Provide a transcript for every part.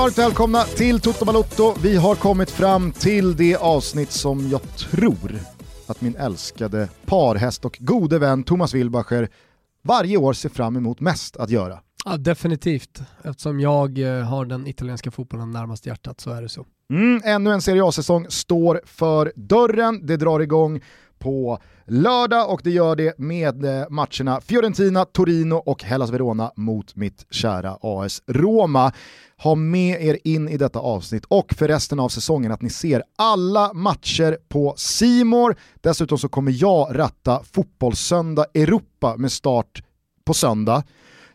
varmt välkomna till Toto Balotto. Vi har kommit fram till det avsnitt som jag tror att min älskade parhäst och gode vän Thomas Wilbacher varje år ser fram emot mest att göra. Ja, definitivt, eftersom jag eh, har den italienska fotbollen närmast hjärtat så är det så. Mm, ännu en Serie A-säsong står för dörren. Det drar igång på lördag och det gör det med eh, matcherna Fiorentina, Torino och Hellas Verona mot mitt kära AS Roma. Ha med er in i detta avsnitt och för resten av säsongen att ni ser alla matcher på Simor. Dessutom så kommer jag ratta Fotbollssöndag Europa med start på söndag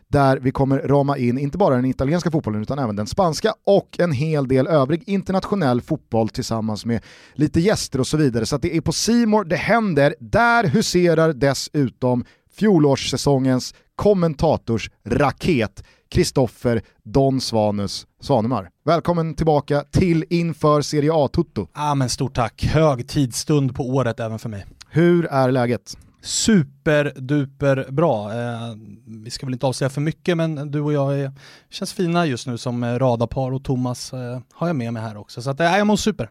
där vi kommer rama in inte bara den italienska fotbollen utan även den spanska och en hel del övrig internationell fotboll tillsammans med lite gäster och så vidare. Så det är på Simor det händer. Där huserar dessutom fjolårssäsongens kommentators raket Kristoffer Don Svanus Svanemar. Välkommen tillbaka till Inför Serie A-Tutto. Ja, men stort tack. Hög tidsstund på året även för mig. Hur är läget? superduper bra. Eh, vi ska väl inte avslöja för mycket men du och jag är, känns fina just nu som radarpar och Thomas eh, har jag med mig här också. Så att, eh, jag mår super.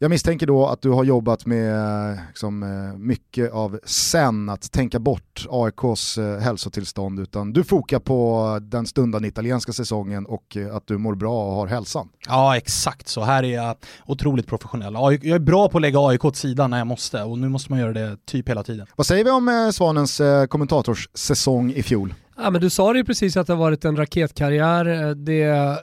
Jag misstänker då att du har jobbat med liksom, mycket av sen, att tänka bort AIKs eh, hälsotillstånd, utan du fokar på den stundande italienska säsongen och att du mår bra och har hälsan. Ja, exakt så. Här är jag otroligt professionell. Jag är bra på att lägga AIK åt sidan när jag måste och nu måste man göra det typ hela tiden. Vad säger vi om eh, Svanens eh, kommentatorssäsong i fjol? Ja, men du sa det ju precis att det har varit en raketkarriär. Det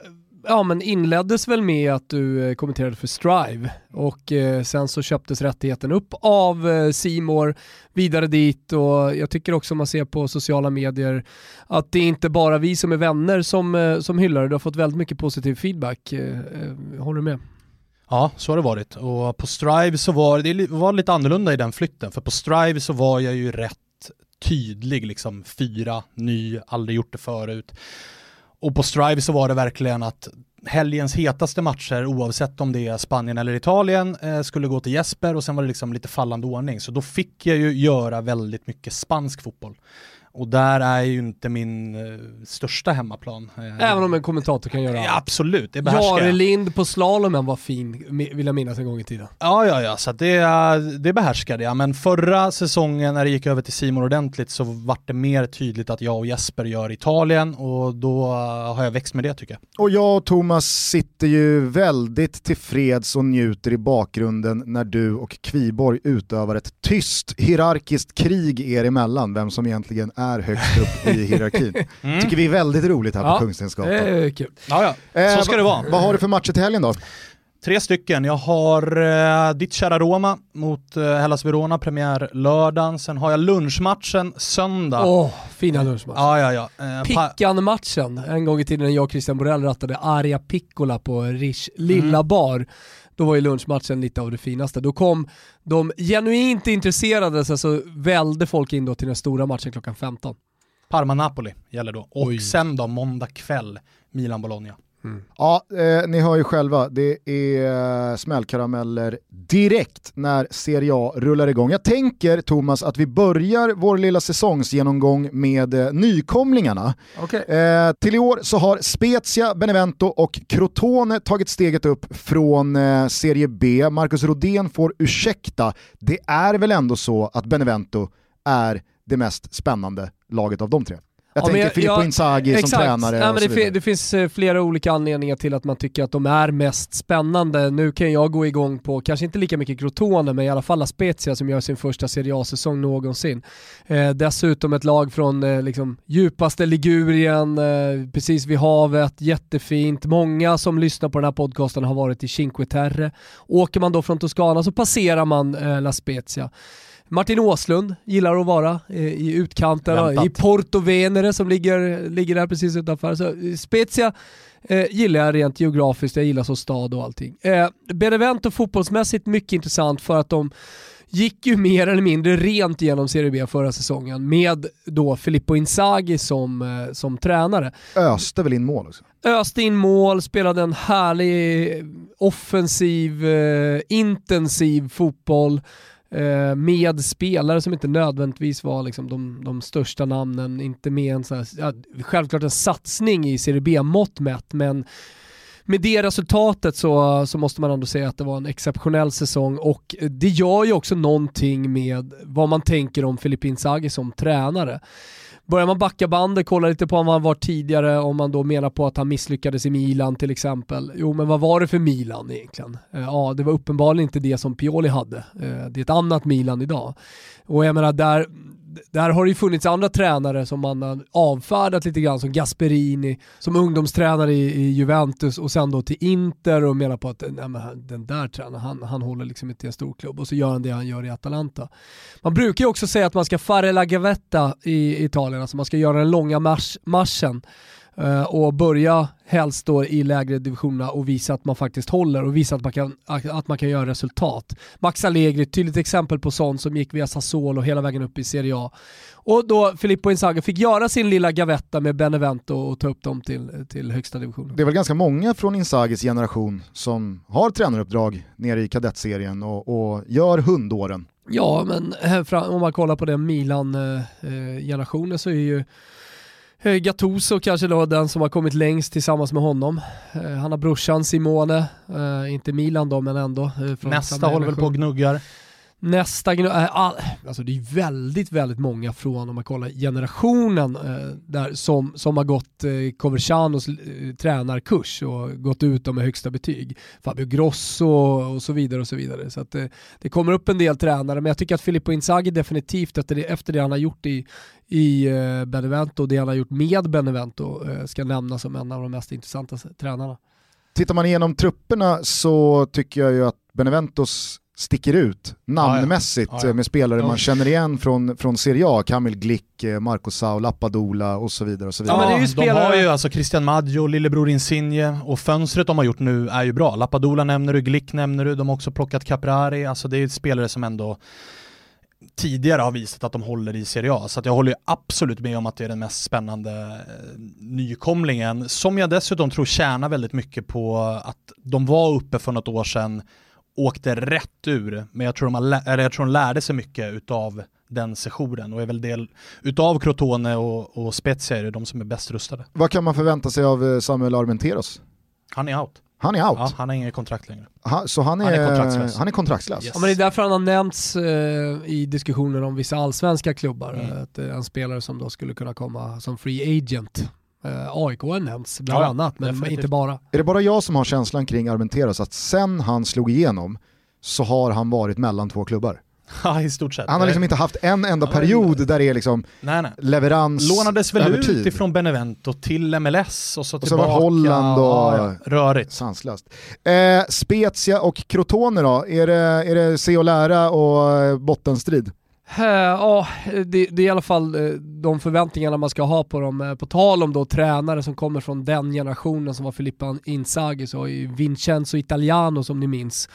ja, men inleddes väl med att du eh, kommenterade för Strive och eh, sen så köptes rättigheten upp av eh, Simor vidare dit och jag tycker också man ser på sociala medier att det är inte bara vi som är vänner som, eh, som hyllar det. Du har fått väldigt mycket positiv feedback. Eh, eh, håller du med? Ja, så har det varit. Och på Strive så var det var lite annorlunda i den flytten, för på Strive så var jag ju rätt tydlig, liksom fyra, ny, aldrig gjort det förut. Och på Strive så var det verkligen att helgens hetaste matcher, oavsett om det är Spanien eller Italien, eh, skulle gå till Jesper och sen var det liksom lite fallande ordning. Så då fick jag ju göra väldigt mycket spansk fotboll. Och där är ju inte min uh, största hemmaplan. Eh, Även om en kommentator kan göra. Ja, absolut, det behärskar Jare Lind på slalomen var fin, vill jag minnas en gång i tiden. Ja, ja, ja, så det, det behärskade jag. Men förra säsongen när det gick över till Simon ordentligt så vart det mer tydligt att jag och Jesper gör Italien och då har jag växt med det tycker jag. Och jag och Thomas sitter ju väldigt tillfreds och njuter i bakgrunden när du och Kviborg utövar ett tyst hierarkiskt krig er emellan, vem som egentligen är är högst upp i hierarkin. Mm. tycker vi är väldigt roligt här ja, på Kungstensgatan. Det är kul. Ja, ja. Eh, så ska det vara. Vad har du för matcher till helgen då? Tre stycken. Jag har eh, ditt kära Roma mot eh, Hellas Verona, premiär lördagen. Sen har jag lunchmatchen söndag. Åh, oh, fina lunchmatchen. Ja, ja, ja. Eh, Pickan-matchen, en gång i tiden när jag och Christian Borell rattade Aria Piccola på Rish lilla mm. bar då var ju lunchmatchen lite av det finaste. Då kom de genuint intresserade, så alltså välde folk in då till den stora matchen klockan 15. Parma-Napoli gäller då. Och Oj. sen då måndag kväll, Milan-Bologna. Mm. Ja, eh, ni hör ju själva, det är eh, smällkarameller direkt när Serie A rullar igång. Jag tänker Thomas att vi börjar vår lilla säsongsgenomgång med eh, nykomlingarna. Okay. Eh, till i år så har Spezia, Benevento och Crotone tagit steget upp från eh, Serie B. Marcus Rodén får ursäkta, det är väl ändå så att Benevento är det mest spännande laget av de tre? Jag ja, tänker jag, Filippo Inzaghi exakt. som tränare ja, men det, det, finns eh, flera olika anledningar till att man tycker att de är mest spännande. Nu kan jag gå igång på, kanske inte lika mycket Crotone, men i alla fall La Spezia som gör sin första Serie A-säsong någonsin. Eh, dessutom ett lag från eh, liksom, djupaste Ligurien, eh, precis vid havet, jättefint. Många som lyssnar på den här podcasten har varit i Cinque Terre. Åker man då från Toscana så passerar man eh, La Spezia. Martin Åslund gillar att vara eh, i utkanten, i Porto Venere som ligger, ligger där precis utanför. Så eh, Spezia eh, gillar jag rent geografiskt, jag gillar så stad och allting. Eh, Benevento fotbollsmässigt mycket intressant för att de gick ju mer eller mindre rent genom Serie B förra säsongen med då Filippo Inzaghi som, eh, som tränare. Öste väl in mål också? Öste in mål, spelade en härlig offensiv, eh, intensiv fotboll. Eh, med spelare som inte nödvändigtvis var liksom de, de största namnen, inte med en så här, ja, självklart en satsning i Serie B-mått mätt, men med det resultatet så, så måste man ändå säga att det var en exceptionell säsong och det gör ju också någonting med vad man tänker om Filippin Inzaghi som tränare. Börjar man backa bandet, kolla lite på vad han var tidigare, om man då menar på att han misslyckades i Milan till exempel. Jo, men vad var det för Milan egentligen? Eh, ja, det var uppenbarligen inte det som Pioli hade. Eh, det är ett annat Milan idag. Och jag menar, där, där har det ju funnits andra tränare som man har avfärdat lite grann, som Gasperini, som ungdomstränare i, i Juventus och sen då till Inter och menar på att nej, men den där tränaren, han, han håller liksom inte i en stor klubb och så gör han det han gör i Atalanta. Man brukar ju också säga att man ska fare la gavetta i Italien, alltså man ska göra den långa mars, marschen och börja helst då i lägre divisionerna och visa att man faktiskt håller och visa att man kan, att man kan göra resultat. Max Allegri, ett tydligt exempel på sånt som gick via Sassuolo hela vägen upp i Serie A. Och då Filippo Inzaghi fick göra sin lilla gavetta med Benevento och ta upp dem till, till högsta divisionen. Det är väl ganska många från Inzagis generation som har tränaruppdrag nere i kadettserien och, och gör hundåren. Ja, men eh, om man kollar på den Milan-generationen eh, så är ju Eh, Gattuso kanske då den som har kommit längst tillsammans med honom. Eh, han har brorsan Simone, eh, inte Milan då men ändå. Nästa håller väl på och gnuggar. Nästa äh, alltså det är väldigt, väldigt många från, om man kollar generationen, där, som, som har gått Covercianos tränarkurs och gått ut med högsta betyg. Fabio Grosso och så vidare och så vidare. Så att, det kommer upp en del tränare, men jag tycker att Filippo Inzaghi definitivt efter det, efter det han har gjort i, i äh, Benevento och det han har gjort med Benevento äh, ska nämnas som en av de mest intressanta tränarna. Tittar man igenom trupperna så tycker jag ju att Beneventos sticker ut namnmässigt ja, ja. Ja, med spelare man känner igen från, från Serie A, Kamil Glick, eh, Marco Sau, Lappadula och så vidare. Och så vidare. Ja, men det är ju spelare... De har ju alltså Christian Maggio, lillebror Insigne och fönstret de har gjort nu är ju bra. Lappadula nämner du, Glick nämner du, de har också plockat Caprari, alltså det är spelare som ändå tidigare har visat att de håller i Serie A. Så jag håller ju absolut med om att det är den mest spännande eh, nykomlingen, som jag dessutom tror tjänar väldigt mycket på att de var uppe för något år sedan åkte rätt ur, men jag tror de, eller jag tror de lärde sig mycket utav den sessionen och är väl del utav Crotone och, och Spezia är det de som är bäst rustade. Vad kan man förvänta sig av eh, Samuel Armenteros? Han är out. Han är out? Ja, han har inget kontrakt längre. Ha, så han är, han är kontraktslös? Han är kontraktslös. Yes. Ja, men det är därför han har nämnts eh, i diskussioner om vissa allsvenska klubbar. Mm. Att, eh, en spelare som då skulle kunna komma som free agent Eh, AIK har nämnts bland ja, annat, men definitivt. inte bara. Är det bara jag som har känslan kring Armenteros att sen han slog igenom så har han varit mellan två klubbar? Ja, i stort sett. Han har liksom inte haft en enda period där det är liksom nej, nej. leverans Lånades väl ut tid. ifrån Benevento till MLS och så tillbaka. Och så var Holland och... Ja, rörigt. Sanslöst. Eh, Spezia och Crotone då, är det, är det se och lära och eh, bottenstrid? Ja, det, det, är i alla fall eh, de förväntningarna man ska ha på dem. Eh, på tal om då tränare som kommer från den generationen som var Filippa Inzaghi så är Vincenzo Italiano som ni minns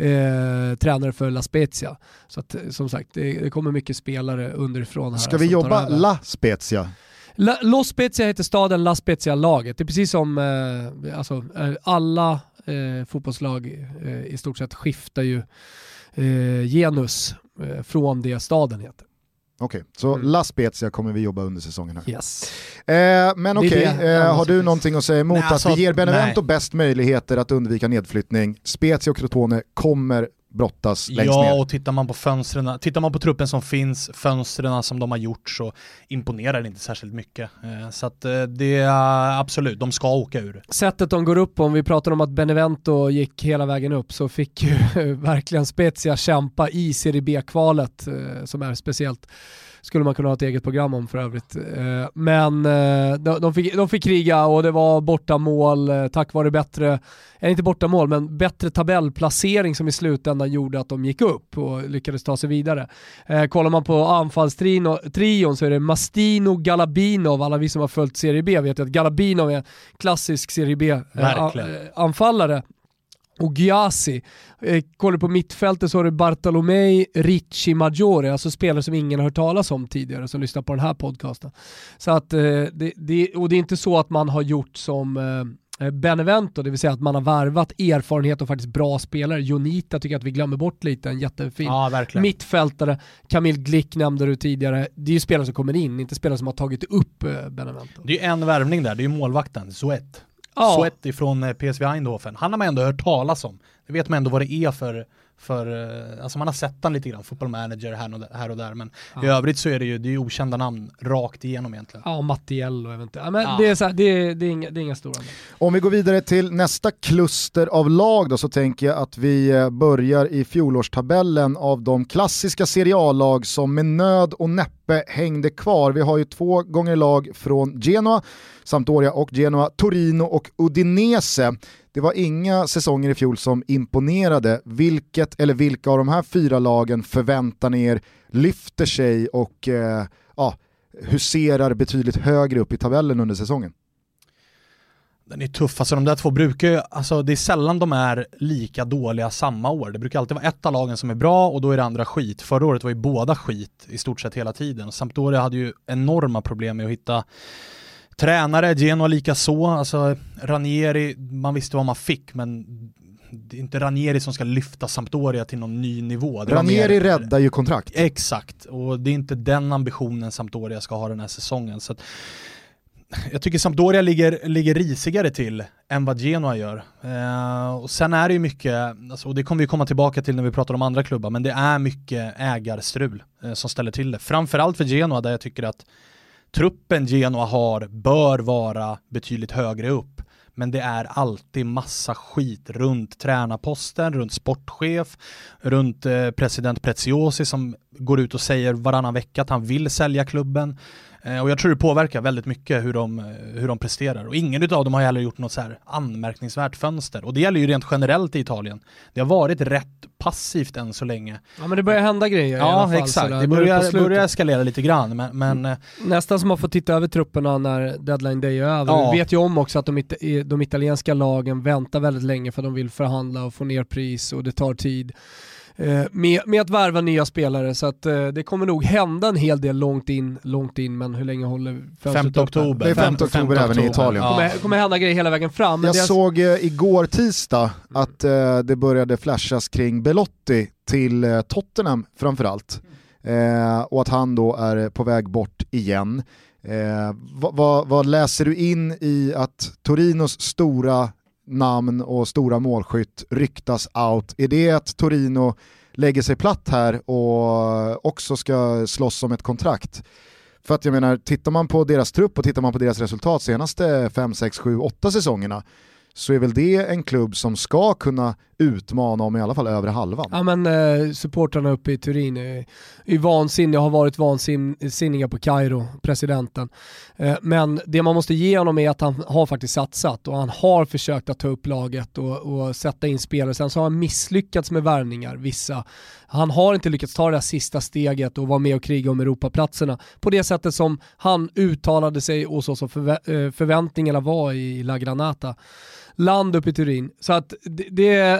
eh, tränare för La Spezia. Så att, eh, som sagt, det, det kommer mycket spelare underifrån här. Ska vi jobba La Spezia? La, Lo Spezia heter staden, La Spezia-laget. Det är precis som eh, alltså, alla eh, fotbollslag i stort sett skiftar ju genus Eh, från det staden heter. Okej, okay, så mm. La Spezia kommer vi jobba under säsongen här. Yes. Eh, men okej, okay, eh, har du någonting att säga emot nej, alltså, att vi ger Benevento nej. bäst möjligheter att undvika nedflyttning? Spezia och Crotone kommer brottas längst ja, ner. Ja, och tittar man på fönstren, tittar man på truppen som finns, fönstren som de har gjort så imponerar det inte särskilt mycket. Eh, så att eh, det är absolut, de ska åka ur. Sättet de går upp på, om vi pratar om att Benevento gick hela vägen upp så fick ju verkligen Spezia kämpa i Serie B-kvalet eh, som är speciellt skulle man kunna ha ett eget program om för övrigt. Eh, men eh, de fick, de fick kriga och det var bortamål eh, tack vare bättre, eller inte bortamål, men bättre tabellplacering som i slutändan gjorde att de gick upp och lyckades ta sig vidare. Kollar man på anfallstrion så är det Mastino Galabinov, alla vi som har följt Serie B vet att Galabinov är klassisk Serie B-anfallare och Gyasi. Eh, kollar på mittfältet så har du Bartolomei Ricci Maggiore, alltså spelare som ingen har hört talas om tidigare som lyssnar på den här podcasten. Så att, eh, det, det, och det är inte så att man har gjort som eh, Benevento, det vill säga att man har varvat erfarenhet och faktiskt bra spelare. Jonita tycker jag att vi glömmer bort lite, en jättefin ja, mittfältare. Camille Glick nämnde du tidigare. Det är ju spelare som kommer in, inte spelare som har tagit upp eh, Benevento. Det är ju en värvning där, det är ju målvakten, Zoet. Ja. Sweat ifrån eh, PSV Eindhoven. Han har man ändå hört talas om. Vet man ändå vad det är för för, eh, alltså man har sett han lite grann, football manager här och, här och där, men ja. i övrigt så är det ju det är okända namn rakt igenom egentligen. Ja, Mattiello eventuellt. Ja, men ja. Det, är så här, det, är, det, är inga, det är inga stora namn. Om vi går vidare till nästa kluster av lag då så tänker jag att vi eh, börjar i fjolårstabellen av de klassiska seriallag som med nöd och näppe hängde kvar. Vi har ju två gånger lag från Genoa, Sampdoria och Genoa, Torino och Udinese. Det var inga säsonger i fjol som imponerade. Vilket eller vilka av de här fyra lagen förväntar ni er lyfter sig och eh, ja, huserar betydligt högre upp i tabellen under säsongen? Den är tuff, alltså de där två brukar ju, alltså det är sällan de är lika dåliga samma år. Det brukar alltid vara ett av lagen som är bra och då är det andra skit. Förra året var ju båda skit i stort sett hela tiden. Sampdoria hade ju enorma problem med att hitta Tränare, Genoa lika så. Alltså Ranieri, man visste vad man fick men det är inte Ranieri som ska lyfta Sampdoria till någon ny nivå. Det Ranieri mer... räddar ju kontrakt. Exakt, och det är inte den ambitionen Sampdoria ska ha den här säsongen. Så att, jag tycker Sampdoria ligger, ligger risigare till än vad Genoa gör. Eh, och sen är det ju mycket, alltså, och det kommer vi komma tillbaka till när vi pratar om andra klubbar, men det är mycket ägarstrul eh, som ställer till det. Framförallt för Genoa där jag tycker att truppen Genoa har bör vara betydligt högre upp. Men det är alltid massa skit runt tränarposten, runt sportchef, runt eh, president Preziosi som går ut och säger varannan vecka att han vill sälja klubben. Eh, och jag tror det påverkar väldigt mycket hur de, eh, hur de presterar. Och ingen av dem har heller gjort något så här anmärkningsvärt fönster. Och det gäller ju rent generellt i Italien. Det har varit rätt passivt än så länge. Ja men det börjar hända grejer Ja i alla fall, exakt, det börjar, börjar eskalera lite grann. Men, men... Mm. Nästan som att få titta över trupperna när deadline day är över. Ja. Vi vet ju om också att de, de italienska lagen väntar väldigt länge för att de vill förhandla och få ner pris och det tar tid. Eh, med, med att värva nya spelare så att eh, det kommer nog hända en hel del långt in, långt in men hur länge håller 5 oktober. Det är 5 oktober även i Italien. Ja. Kommer, kommer hända grejer hela vägen fram. Jag såg eh, igår tisdag att eh, det började flashas kring Belotti till eh, Tottenham framförallt. Eh, och att han då är på väg bort igen. Eh, vad, vad, vad, läser du in i att Torinos stora namn och stora målskytt ryktas out. Är det att Torino lägger sig platt här och också ska slåss om ett kontrakt? För att jag menar, tittar man på deras trupp och tittar man på deras resultat senaste 5, 6, 7, 8 säsongerna så är väl det en klubb som ska kunna utmana om i alla fall övre halvan. Ja men eh, supportrarna uppe i Turin är, är vansinniga, har varit vansinniga på Kairo, presidenten. Eh, men det man måste ge honom är att han har faktiskt satsat och han har försökt att ta upp laget och, och sätta in spelare. Sen så har han misslyckats med värvningar, vissa. Han har inte lyckats ta det här sista steget och vara med och kriga om Europaplatserna på det sättet som han uttalade sig och så som förvä eh, förväntningarna var i La Granata land uppe i Turin. Så att det,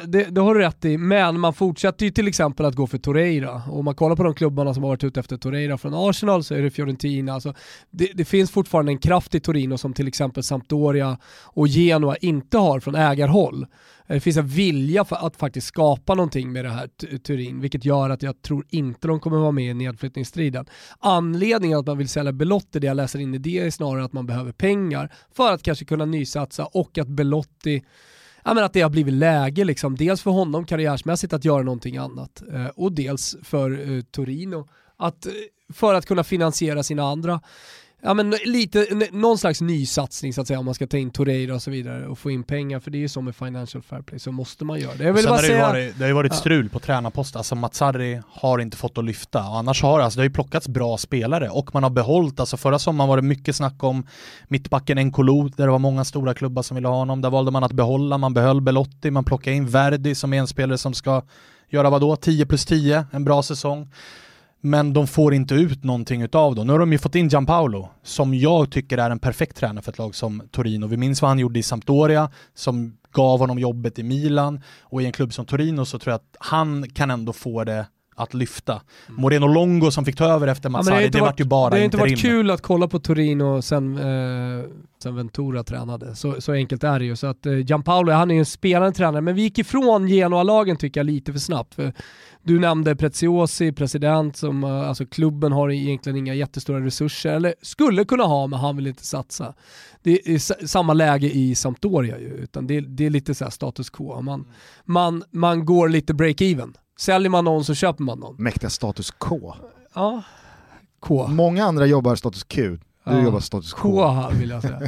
det, det, har du rätt i, men man fortsätter ju till exempel att gå för Torreira. Om man kollar på de klubbarna som har varit ute efter Torreira från Arsenal så är det Fiorentina. Alltså, det, det finns fortfarande en kraft i Torino som till exempel Sampdoria och Genoa inte har från ägarhåll. Eh, det finns en vilja för att faktiskt skapa någonting med det här Turin, vilket gör att jag tror inte de kommer vara med i nedflyttningsstriden. Anledningen att man vill sälja Belotti, det jag läser in i det, är snarare att man behöver pengar för att kanske kunna nysatsa och att Belotti ja, men att det har blivit läge, liksom. dels för honom karriärsmässigt att göra någonting annat eh, och dels för eh, Torino att, eh, för att kunna finansiera sina andra ja, men lite, någon slags nysatsning så att säga om man ska ta in Torreira och så vidare och få in pengar för det är ju som med Financial Fair Play så måste man göra det. Jag vill bara säga... det, varit, det har ju varit strul på tränarpost, alltså Matsari har inte fått att lyfta. Och annars har alltså, det har ju plockats bra spelare och man har behållit, alltså förra sommaren var det mycket snack om mittbacken Enkolo där det var många stora klubbar som ville ha honom, där valde man att behålla, man behöll Belotti, man plockade in Verdi som är en spelare som ska göra vadå, 10 plus 10, en bra säsong men de får inte ut någonting utav dem. Nu har de ju fått in Gianpaolo, som jag tycker är en perfekt tränare för ett lag som Torino. Vi minns vad han gjorde i Sampdoria, som gav honom jobbet i Milan, och i en klubb som Torino så tror jag att han kan ändå få det att lyfta. Moreno Longo som fick ta över efter Mazzari, ja, det, det vart ju bara Det har inte varit kul att kolla på Torino sen, eh, sen Ventura tränade. Så, så enkelt är det ju. Så att eh, Gianpaolo, han är ju en spelande tränare, men vi gick ifrån Genoa-lagen tycker jag lite för snabbt. För du nämnde Preziosi, president, som eh, alltså klubben har egentligen inga jättestora resurser, eller skulle kunna ha men han vill inte satsa. Det är samma läge i Sampdoria ju, utan det, det är lite så status quo. Man, man, man går lite break-even. Säljer man någon så köper man någon. Mäktiga status K. Ja, K. Många andra jobbar status Q. Du ja. jobbar status K. K vill jag säga.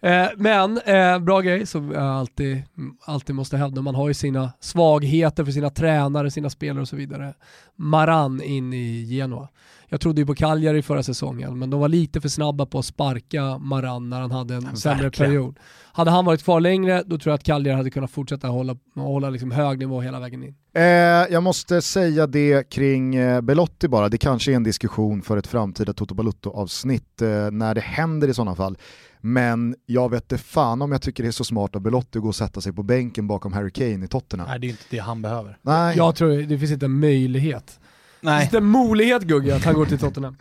eh, men eh, bra grej som jag alltid, alltid måste hävda. Man har ju sina svagheter för sina tränare, sina spelare och så vidare. Maran in i Genoa. Jag trodde ju på Cagliari förra säsongen, men de var lite för snabba på att sparka Maran när han hade en sämre period. Hade han varit kvar längre, då tror jag att Cagliari hade kunnat fortsätta hålla, hålla liksom hög nivå hela vägen in. Eh, jag måste säga det kring eh, Belotti bara, det kanske är en diskussion för ett framtida Toto Balutto-avsnitt eh, när det händer i sådana fall. Men jag vet inte fan om jag tycker det är så smart av Belotti att gå och sätta sig på bänken bakom Harry Kane i Tottenham. Nej, det är inte det han behöver. Nej. Jag tror det finns inte en möjlighet. Nej. Det en möjlighet Gugge att han går till Tottenham?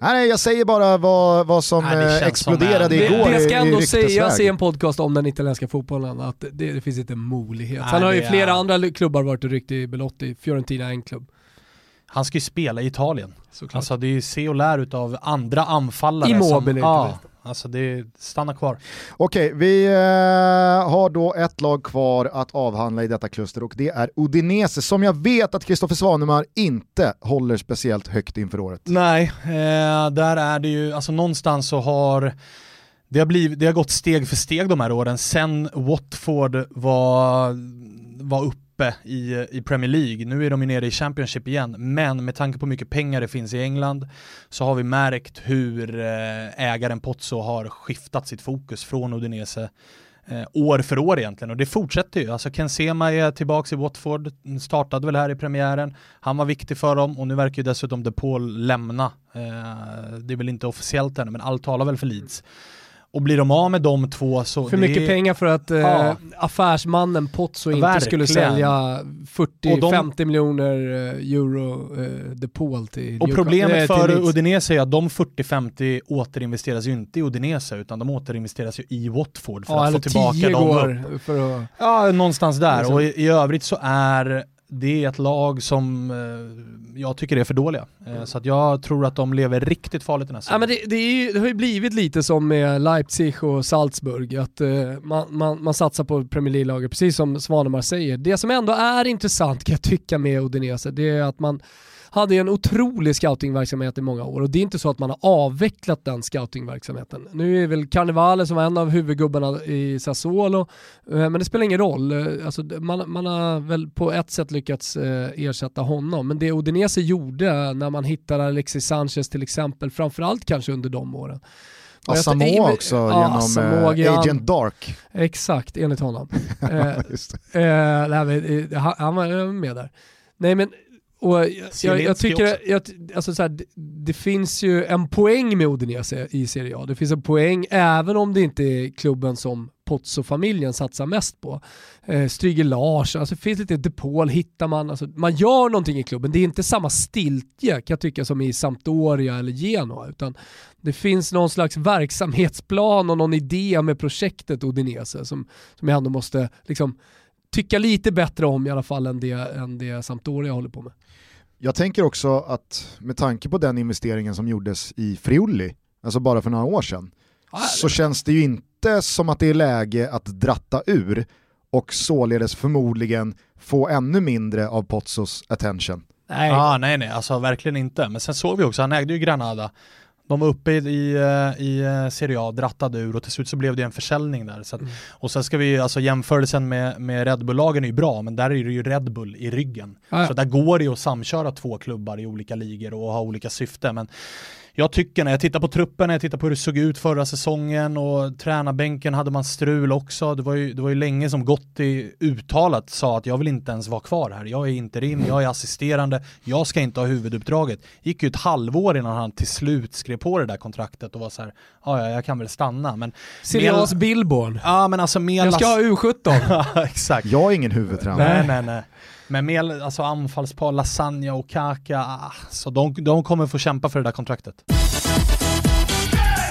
Nej, jag säger bara vad, vad som Nej, eh, exploderade som igår Det, det ska ändå sägas i en podcast om den italienska fotbollen, att det, det finns inte möjlighet. Nej, Sen har ju flera är... andra klubbar varit och ryckt i Belotti, Fiorentina är en klubb. Han ska ju spela i Italien. Såklart. Alltså det är ju se och lär av andra anfallare. Immobile som, ja, Alltså det stannar kvar. Okej, vi eh, har då ett lag kvar att avhandla i detta kluster och det är Udinese som jag vet att Kristoffer Svanemar inte håller speciellt högt inför året. Nej, eh, där är det ju, alltså någonstans så har det har, blivit, det har gått steg för steg de här åren sen Watford var, var uppe uppe i, i Premier League. Nu är de ju nere i Championship igen, men med tanke på hur mycket pengar det finns i England så har vi märkt hur eh, ägaren Pozzo har skiftat sitt fokus från Udinese eh, år för år egentligen och det fortsätter ju. Alltså Ken Sema är tillbaka i Watford, startade väl här i premiären. Han var viktig för dem och nu verkar ju dessutom De Paul lämna. Eh, det är väl inte officiellt ännu men allt talar väl för Leeds. Och blir de av med de två så... För mycket är... pengar för att ja. eh, affärsmannen Pozzo inte Verkligen. skulle sälja 40-50 de... miljoner eh, euro eh, depol till Och problemet äh, för. Udinese är att de 40-50 återinvesteras ju inte i Udinese utan de återinvesteras ju i Watford för ja, att få tillbaka dem upp. För att... Ja, någonstans där. Liksom. Och i, i övrigt så är det är ett lag som eh, jag tycker är för dåliga. Eh, så att jag tror att de lever riktigt farligt den här säsongen. Ja, men det, det, ju, det, har ju blivit lite som med Leipzig och Salzburg, att eh, man, man, man, satsar på Premier League-laget, precis som Svanemar säger. Det som ändå är intressant kan jag tycka med Udinese, det är att man hade en otrolig scoutingverksamhet i många år och det är inte så att man har avvecklat den scoutingverksamheten. Nu är väl Carnevale som var en av huvudgubbarna i Sassuolo, eh, men det spelar ingen roll. Eh, alltså, man, man har väl på ett sätt lyckats eh, ersätta honom, men det Udinese gjorde när man hittade Alexis Sanchez till exempel, framförallt kanske under de åren, Asamoah också ja, genom Asamoah, Agent Dark. Exakt, enligt honom. eh, eh, han, han var med där. Nej men och jag, jag, jag tycker, jag, alltså så här, det, det, finns ju en poäng med Udinese i Serie A. Det finns en poäng även om det inte är klubben som Pozzo-familjen satsar mest på. Eh, Stryger Lars, alltså det finns lite Depol, hittar man, alltså, man gör någonting i klubben. Det är inte samma stiltje kan jag tycka som i Sampdoria eller Genoa, utan det finns någon slags verksamhetsplan och någon idé med projektet Udinese som, som jag ändå måste liksom tycka lite bättre om i alla fall än det, än det Sampdoria håller på med. Jag tänker också att med tanke på den investeringen som gjordes i Friuli, alltså bara för några år sedan, ah, så känns det ju inte som att det är läge att dratta ur och således förmodligen få ännu mindre av Pozzos attention. Nej. Ah, nej, nej, alltså verkligen inte. Men sen såg vi också, han ägde ju Granada de var uppe i, i, i eh, Serie A, drattade ur och till slut så blev det en försäljning där. Så att, mm. Och sen ska vi, alltså jämförelsen med, med Red Bull-lagen är ju bra, men där är det ju Red Bull i ryggen. Ah, Så där går det ju att samköra två klubbar i olika ligor och ha olika syften. Men jag tycker när jag tittar på truppen, när jag tittar på hur det såg ut förra säsongen och tränarbänken hade man strul också. Det var ju, det var ju länge som Gotti uttalat sa att jag vill inte ens vara kvar här. Jag är interim, jag är assisterande, jag ska inte ha huvuduppdraget. gick ju ett halvår innan han till slut skrev på det där kontraktet och var så här, ja jag kan väl stanna. Men Sirius Mel... Billborn. Ja men alltså Melas... Jag ska ha U17. exakt. Jag är ingen huvudtränare. Nej nej nej. Men med alltså anfallspar, Lasagna och Kaka, ah, så de, de kommer få kämpa för det där kontraktet.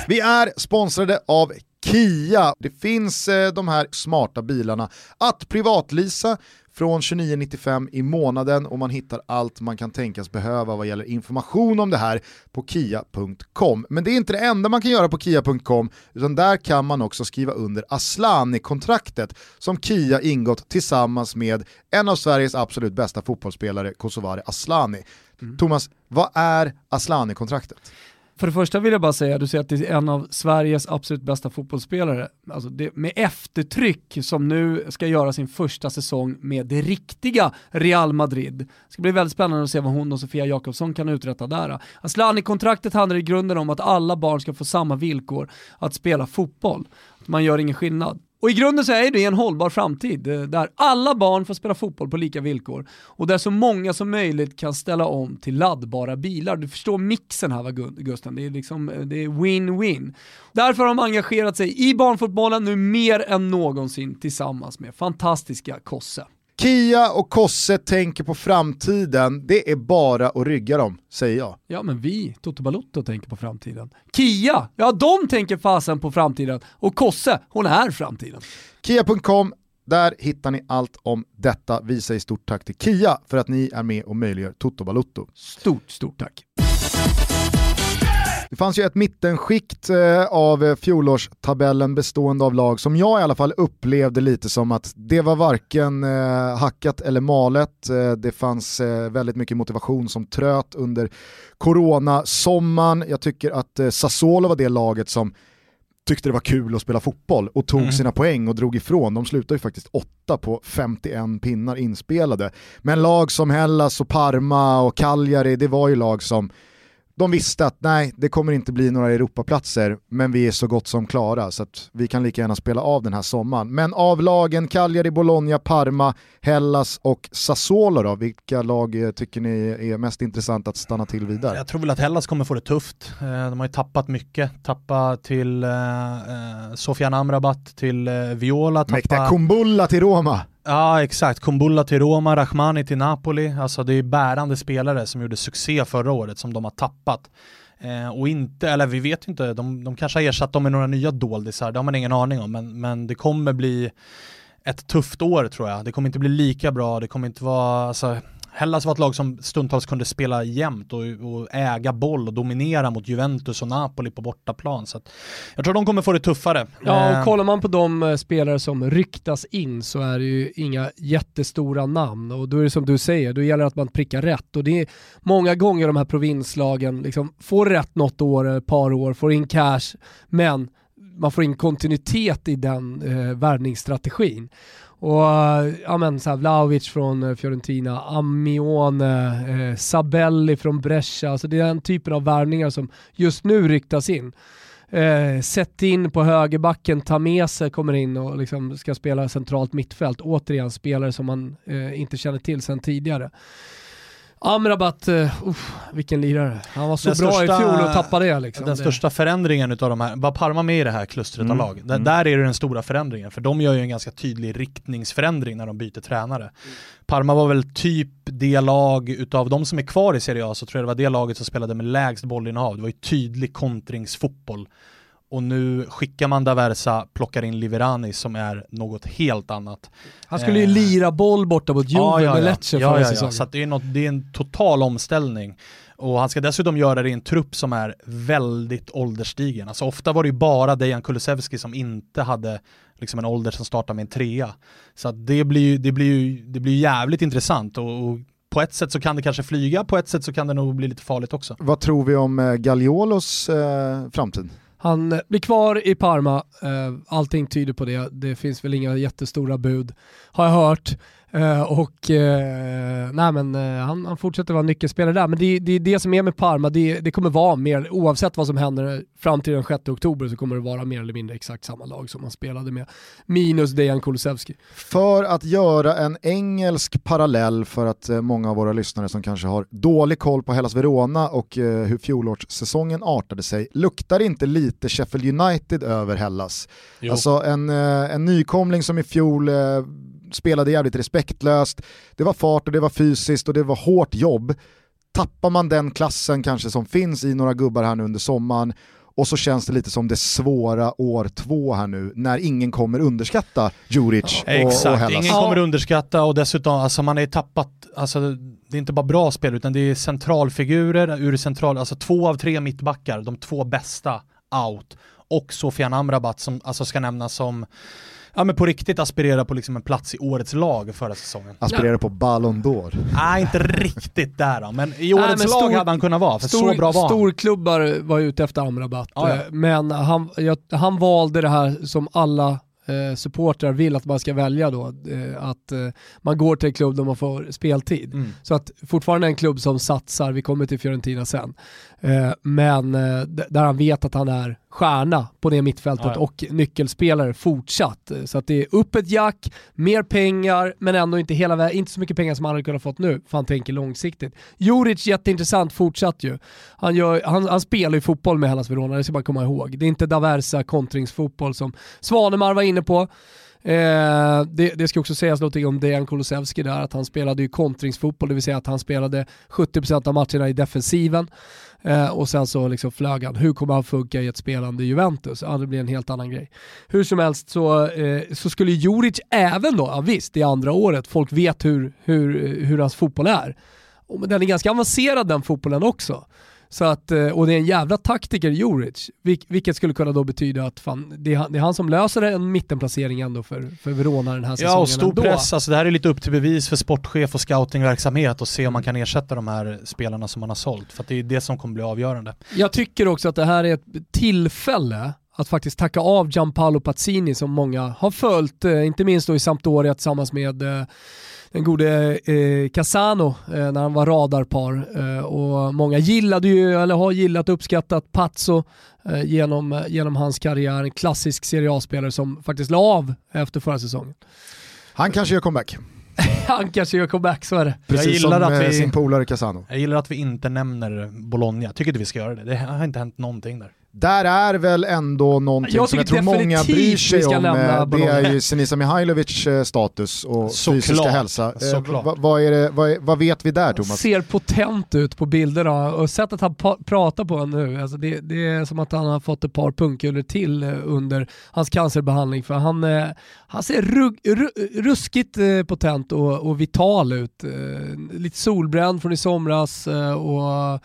Vi är sponsrade av Kia. Det finns eh, de här smarta bilarna att privatlisa från 29,95 i månaden och man hittar allt man kan tänkas behöva vad gäller information om det här på kia.com. Men det är inte det enda man kan göra på kia.com utan där kan man också skriva under Aslani-kontraktet som Kia ingått tillsammans med en av Sveriges absolut bästa fotbollsspelare, Kosovare Aslani. Mm. Thomas, vad är Aslani-kontraktet? För det första vill jag bara säga, du säger att det är en av Sveriges absolut bästa fotbollsspelare. Alltså det, med eftertryck som nu ska göra sin första säsong med det riktiga Real Madrid. Det ska bli väldigt spännande att se vad hon och Sofia Jakobsson kan uträtta där. Asllani-kontraktet handlar i grunden om att alla barn ska få samma villkor att spela fotboll. Man gör ingen skillnad. Och i grunden så är det en hållbar framtid eh, där alla barn får spela fotboll på lika villkor och där så många som möjligt kan ställa om till laddbara bilar. Du förstår mixen här va Gusten, det är liksom eh, det är win-win. Därför har de engagerat sig i barnfotbollen nu mer än någonsin tillsammans med fantastiska Kosse. Kia och Kosse tänker på framtiden, det är bara att rygga dem, säger jag. Ja men vi, Toto Balotto, tänker på framtiden. Kia, ja de tänker fasen på framtiden. Och Kosse, hon är framtiden. Kia.com, där hittar ni allt om detta. Vi säger stort tack till Kia för att ni är med och möjliggör Toto Balotto. Stort, stort tack. Det fanns ju ett mittenskikt eh, av fjolårstabellen bestående av lag som jag i alla fall upplevde lite som att det var varken eh, hackat eller malet. Eh, det fanns väldigt mycket motivation som tröt under corona-sommaren. Jag tycker att Sassuolo var det laget som tyckte det var kul att spela fotboll och tog mm. sina poäng och drog ifrån. De slutade ju faktiskt åtta på 51 pinnar inspelade. Men lag som Hellas och Parma och Cagliari, det var ju lag som de visste att nej, det kommer inte bli några Europaplatser, men vi är så gott som klara så att vi kan lika gärna spela av den här sommaren. Men av lagen Cagliari, Bologna, Parma, Hellas och Sassuolo då, vilka lag eh, tycker ni är mest intressant att stanna till vidare? Jag tror väl att Hellas kommer få det tufft. Eh, de har ju tappat mycket, tappat till eh, eh Sofian Amrabat, till eh, Viola. Tappa... Mäktiga Kumbulla till Roma. Ja exakt, Kumbulla till Roma, Rahmani till Napoli. Alltså det är bärande spelare som gjorde succé förra året som de har tappat. Eh, och inte, eller vi vet inte, de, de kanske har ersatt dem med några nya doldisar, det har man ingen aning om. Men, men det kommer bli ett tufft år tror jag. Det kommer inte bli lika bra, det kommer inte vara, alltså, Hellas var ett lag som stundtals kunde spela jämnt och, och, äga boll och dominera mot Juventus och Napoli på bortaplan. Så jag tror de kommer få det tuffare. Ja, och eh. kollar man på de eh, spelare som ryktas in så är det ju inga jättestora namn och då är det som du säger, då gäller det att man prickar rätt och det är många gånger de här provinslagen liksom får rätt något år, ett par år, får in cash, men man får in kontinuitet i den eh, värvningsstrategin. Och eh, ja men så här, Vlahovic från eh, Fiorentina, Amione, eh, Sabelli från Brescia, alltså det är den typen av värvningar som just nu ryktas in. Eh, Sätt in på högerbacken, Tamese kommer in och liksom ska spela centralt mittfält. Återigen spelare som man eh, inte känner till sedan tidigare. Amrabat, uh, vilken lirare. Han var så den bra största, i fjol och tappade det. Liksom. Den det. största förändringen utav de här, var Parma med i det här klustret mm. av lag? mm. Där är det den stora förändringen, för de gör ju en ganska tydlig riktningsförändring när de byter tränare. Mm. Parma var väl typ det lag utav de som är kvar i Serie A, så tror jag det var det laget som spelade med lägst bollinnehav. Det var ju tydlig kontringsfotboll och nu skickar man Daversa, plockar in Liverani som är något helt annat. Han skulle ju eh. lira boll borta mot Juve ja, ja, med Lecce ja, förra ja, säsongen. Så det är, något, det är en total omställning. Och han ska dessutom göra det i en trupp som är väldigt ålderstigen. Alltså ofta var det ju bara Dejan Kulusevski som inte hade liksom en ålder som startar med en trea. Så det blir det blir det blir jävligt intressant och, och på ett sätt så kan det kanske flyga, på ett sätt så kan det nog bli lite farligt också. Vad tror vi om eh, Gagliolos eh, framtid? Han eh, blir kvar i Parma, eh, allting tyder på det. Det finns väl inga jättestora bud, har jag hört. Uh, och uh, nej men, uh, han, han, fortsätter vara nyckelspelare där, men det är det, det, som är med Parma, det, det, kommer vara mer, oavsett vad som händer fram till den 6 oktober så kommer det vara mer eller mindre exakt samma lag som han spelade med, minus Dejan Kulusevski. För att göra en engelsk parallell för att många av våra lyssnare som kanske har dålig koll på Hellas Verona och hur fjolårssäsongen artade sig, luktar inte lite Sheffield United över Hellas? Jo. Alltså en, en nykomling som i fjol spelade jävligt respektlöst, det var fart och det var fysiskt och det var hårt jobb. Tappar man den klassen kanske som finns i några gubbar här nu under sommaren och så känns det lite som det svåra år två här nu när ingen kommer underskatta Djuric ja, och, Exakt, och Hellas. ingen kommer underskatta och dessutom, alltså man är tappat, alltså det är inte bara bra spel utan det är centralfigurer ur central, alltså två av tre mittbackar, de två bästa out och Sofian Amrabat som alltså ska nämnas som ja men på riktigt aspirera på liksom en plats i årets lag förra säsongen. Aspirera på Ballon d'Or? Nej, inte riktigt där då, men i årets Nej, men lag hade han kunnat vara, för stor, så bra var Storklubbar var ute efter Amrabat, ah, ja. Eh, men han, jag, han valde det här som alla eh, supportrar vill att man ska välja då, eh, att eh, man går till en klubb där man får speltid. Mm. Så att fortfarande en klubb som satsar, vi kommer till Fiorentina sen, eh, men eh, där han vet att han är stjärna på det mittfältet ja, ja. och nyckelspelare fortsatt. Så att det är upp ett jack, mer pengar, men ändå inte hela inte så mycket pengar som han hade kunnat fått nu, för han tänker långsiktigt. Juric jätteintressant, fortsatt ju. Han, gör, han, han spelar ju fotboll med Hellas Verona, det ska man komma ihåg. Det är inte Daversa kontringsfotboll som Svanemar var inne på. Eh, det, det, ska också sägas något om Dejan Kulusevski där, att han spelade ju kontringsfotboll, det vill säga att han spelade 70% av matcherna i defensiven. Eh, och sen så liksom flög han. Hur kommer han funka i ett spelande Juventus? Ja, det blir en helt annan grej. Hur som helst så, eh, så skulle Juric även då, ja visst, det är andra året, folk vet hur, hur, hur hans fotboll är. Och den är ganska avancerad den fotbollen också. Så att, eh, och det är en jävla taktiker, Juric, vilket skulle kunna då betyda att fan, det, är han, det är han som löser en mittenplacering ändå för, för Verona den här säsongen. Ja, och stor ändå. press. Alltså, det här är lite upp till bevis för sportchef och scoutingverksamhet och se om man kan ersätta de här spelarna som man har sålt. För det är det som kommer bli avgörande. Jag tycker också att det här är ett tillfälle att faktiskt tacka av Gianpaolo Pazzini som många har följt, eh, inte minst då i Sampdoria tillsammans med eh, den gode eh, Casano eh, när han var radarpar. Eh, och många gillade ju, eller har gillat och uppskattat Pazzo eh, genom, genom hans karriär. En klassisk Serie A-spelare som faktiskt la av efter förra säsongen. Han kanske gör comeback. han kanske gör comeback, så är det. Precis som att vi, sin polare Casano. Jag gillar att vi inte nämner Bologna, tycker inte vi ska göra det. Det har inte hänt någonting där. Där är väl ändå någonting jag som jag tror många bryr sig om. Eh, det är ju Senisa Mihailovic eh, status och Så fysiska hälsa. Eh, vad, det, vad, vad, vet vi där Thomas? Ser potent ut på bilderna och sättet han pratar på nu, alltså det, det, är som att han har fått ett par pungkulor till under hans cancerbehandling. För han, han ser rug, ru, ruskigt potent och, och vital ut. Lite solbränd från i somras och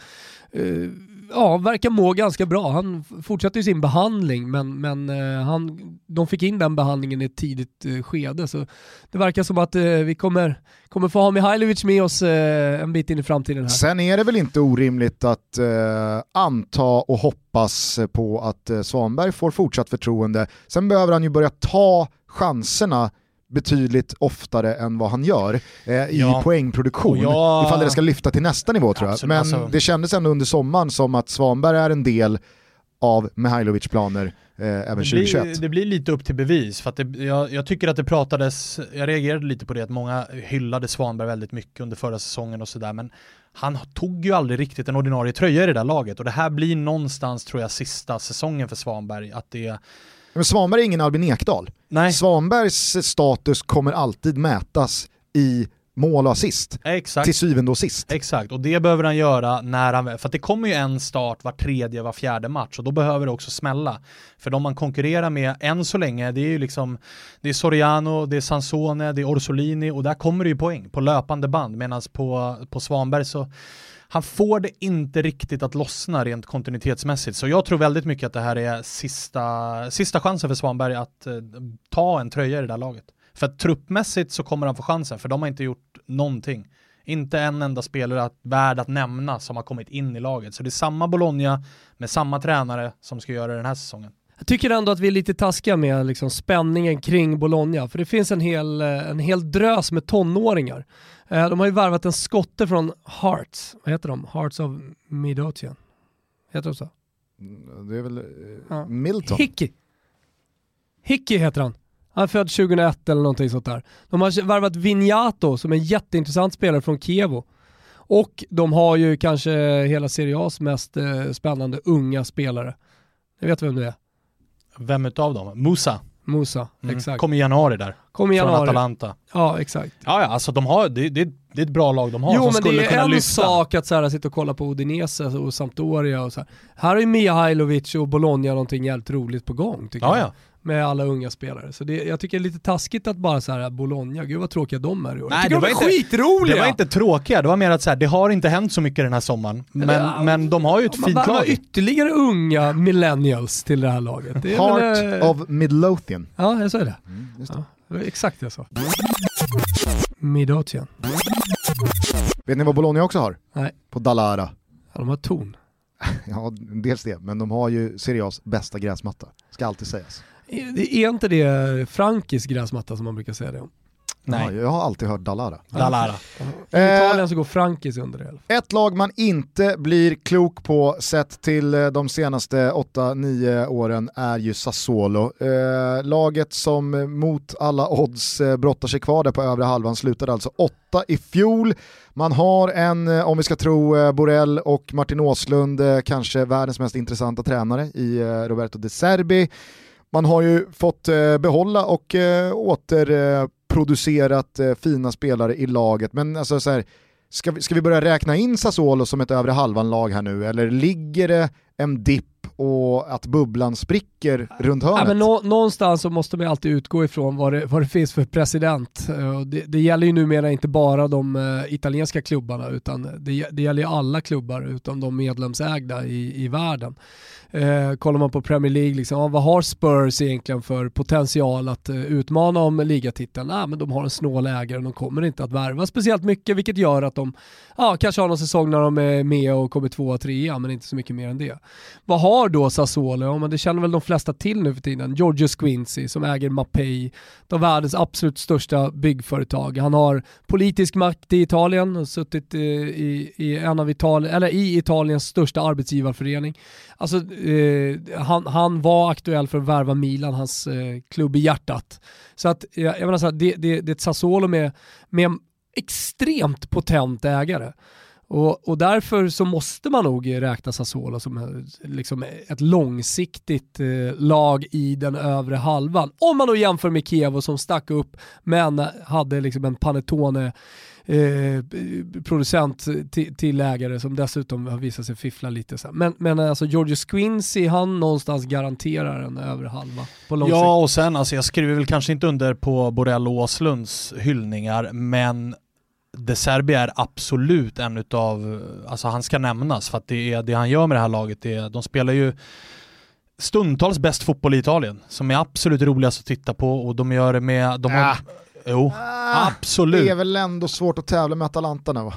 ja, verkar må ganska bra. Han fortsätter ju sin behandling men, men eh, han, de fick in den behandlingen i ett tidigt eh, skede. Så det verkar som att eh, vi kommer, kommer få ha Mihailovic med oss en bit in i framtiden. Här. Sen är det väl inte orimligt att eh, anta och hoppas på att eh, Svanberg får fortsatt förtroende. Sen behöver han ju börja ta chanserna betydligt oftare än vad han gör eh, i ja. poängproduktion. Ja. Ifall det ska lyfta till nästa nivå tror jag. Absolut, Men alltså. det kändes ändå under sommaren som att Svanberg är en del av Mihailovic planer eh, även 2021. Blir, det blir lite upp till bevis, för att det, jag, jag, tycker att det pratades, jag reagerade lite på det, att många hyllade Svanberg väldigt mycket under förra säsongen och sådär, men han tog ju aldrig riktigt en ordinarie tröja i det där laget och det här blir någonstans, tror jag, sista säsongen för Svanberg, att det men Svanberg är ingen Albin Ekdal. Nej. Svanbergs status kommer alltid mätas i mål och assist. Exakt. Till syvende och sist. Exakt, och det behöver han göra när han, för att det kommer ju en start var tredje, var fjärde match och då behöver det också smälla. För de man konkurrerar med än så länge, det är ju liksom, det är Soriano, det är Sansone, det är Orsolini och där kommer det ju poäng på löpande band medan på, på Svanberg så han får det inte riktigt att lossna rent kontinuitetsmässigt. Så jag tror väldigt mycket att det här är sista, sista chansen för Svanberg att eh, ta en tröja i det där laget. För att truppmässigt så kommer han få chansen, för de har inte gjort någonting. Inte en enda spelare att, värd att nämna som har kommit in i laget. Så det är samma Bologna med samma tränare som ska göra den här säsongen. Jag tycker ändå att vi är lite taskiga med liksom spänningen kring Bologna, för det finns en hel, eh, en hel drös med tonåringar. Eh, de har ju värvat en skotte från Hearts, vad heter de? Hearts of Midlothian. Heter de så? Mm, det är väl ja. Milton? Hickey. Hickey heter han. Han är född 2001 eller någonting sånt där. De har värvat Vignato som är en jätteintressant spelare från Kievo. Och de har ju kanske hela Serie A's mest eh, spännande unga spelare. Ni vet vem det är? Vem utav dem? Musa? Musa, mm. exakt. Kom i januari där. Kom i januari. Från Atalanta. Ja, exakt. Ja, ja, alltså de har, det, det, det är ett bra lag de har jo, som men skulle det är kunna en lyfta. sak att så här, sitta och kolla på Udinese och Sampdoria och så här. Här har ju Mihailovic och Bologna någonting jävligt roligt på gång tycker ja, jag. Ja med alla unga spelare. Så det, jag tycker det är lite taskigt att bara så här Bologna, gud vad tråkiga de är i år. Nej, det de var inte, skitroliga! Det var inte tråkiga, det var mer att så här, det har inte hänt så mycket den här sommaren. Men, ja, men de har ju ett fint lag. ytterligare unga millennials till det här laget. Det Heart väl, of Midlothian. Ja, jag sa det. Mm, ja, det var exakt det jag sa. Midlothian. Vet ni vad Bologna också har? Nej. På Dalara. Ja, de har torn. ja, dels det, men de har ju Serie bästa gräsmatta. Ska alltid sägas. Är inte det Frankis gräsmatta som man brukar säga det om? Nej. Ja, jag har alltid hört Dallara. Dallara. I Italien så går Frankis under det. Ett lag man inte blir klok på sett till eh, de senaste 8-9 åren är ju Sassuolo. Eh, laget som mot alla odds eh, brottar sig kvar där på övre halvan slutade alltså åtta i fjol. Man har en, eh, om vi ska tro eh, Borrell och Martin Åslund, kanske världens mest intressanta tränare i Roberto De Serbi. Man har ju fått eh, behålla och eh, återproducerat eh, fina spelare i laget, men alltså så här, ska, vi, ska vi börja räkna in Sassuolo som ett övre halvan-lag här nu, eller ligger det en dipp och att bubblan spricker runt hörnet. Ja, men nå någonstans så måste man alltid utgå ifrån vad det, vad det finns för president. Det, det gäller ju numera inte bara de uh, italienska klubbarna utan det, det gäller ju alla klubbar utom de medlemsägda i, i världen. Eh, kollar man på Premier League, liksom, ja, vad har Spurs egentligen för potential att eh, utmana om ligatiteln? Ah, men de har en snål ägare, de kommer inte att värva speciellt mycket vilket gör att de ja, kanske har någon säsong när de är med och kommer tvåa, trea men inte så mycket mer än det. Vad har då Sassuolo? Ja, men det känner väl de flesta till nu för tiden. Giorgio Squincy som äger Mapei, de världens absolut största byggföretag. Han har politisk makt i Italien, och suttit i, eh, i, i en av Italien, eller i Italiens största arbetsgivarförening. Alltså, eh, han, han var aktuell för att värva Milan, hans eh, klubb i hjärtat. Så att, jag, jag menar så här, det, det, det är ett Sassuolo med, med extremt potent ägare. Och, och, därför så måste man nog räkna Sassuolo som eh, liksom ett långsiktigt eh, lag i den övre halvan. Om man då jämför med Kievo som stack upp men hade liksom en Panettone eh, producent till, till ägare som dessutom har visat sig fiffla lite. Så. Men, men alltså Giorgio Squincy, han någonstans garanterar en övre halva på lång Ja, sikt. och sen alltså jag skriver väl kanske inte under på Borrell Åslunds hyllningar, men de Serbi är absolut en utav, alltså han ska nämnas för att det är det han gör med det här laget, det är, de spelar ju stundtals bäst fotboll i Italien, som är absolut roligast att titta på och de gör det med, de har, Jo, ah, absolut. Det är väl ändå svårt att tävla med Atalanta nu va?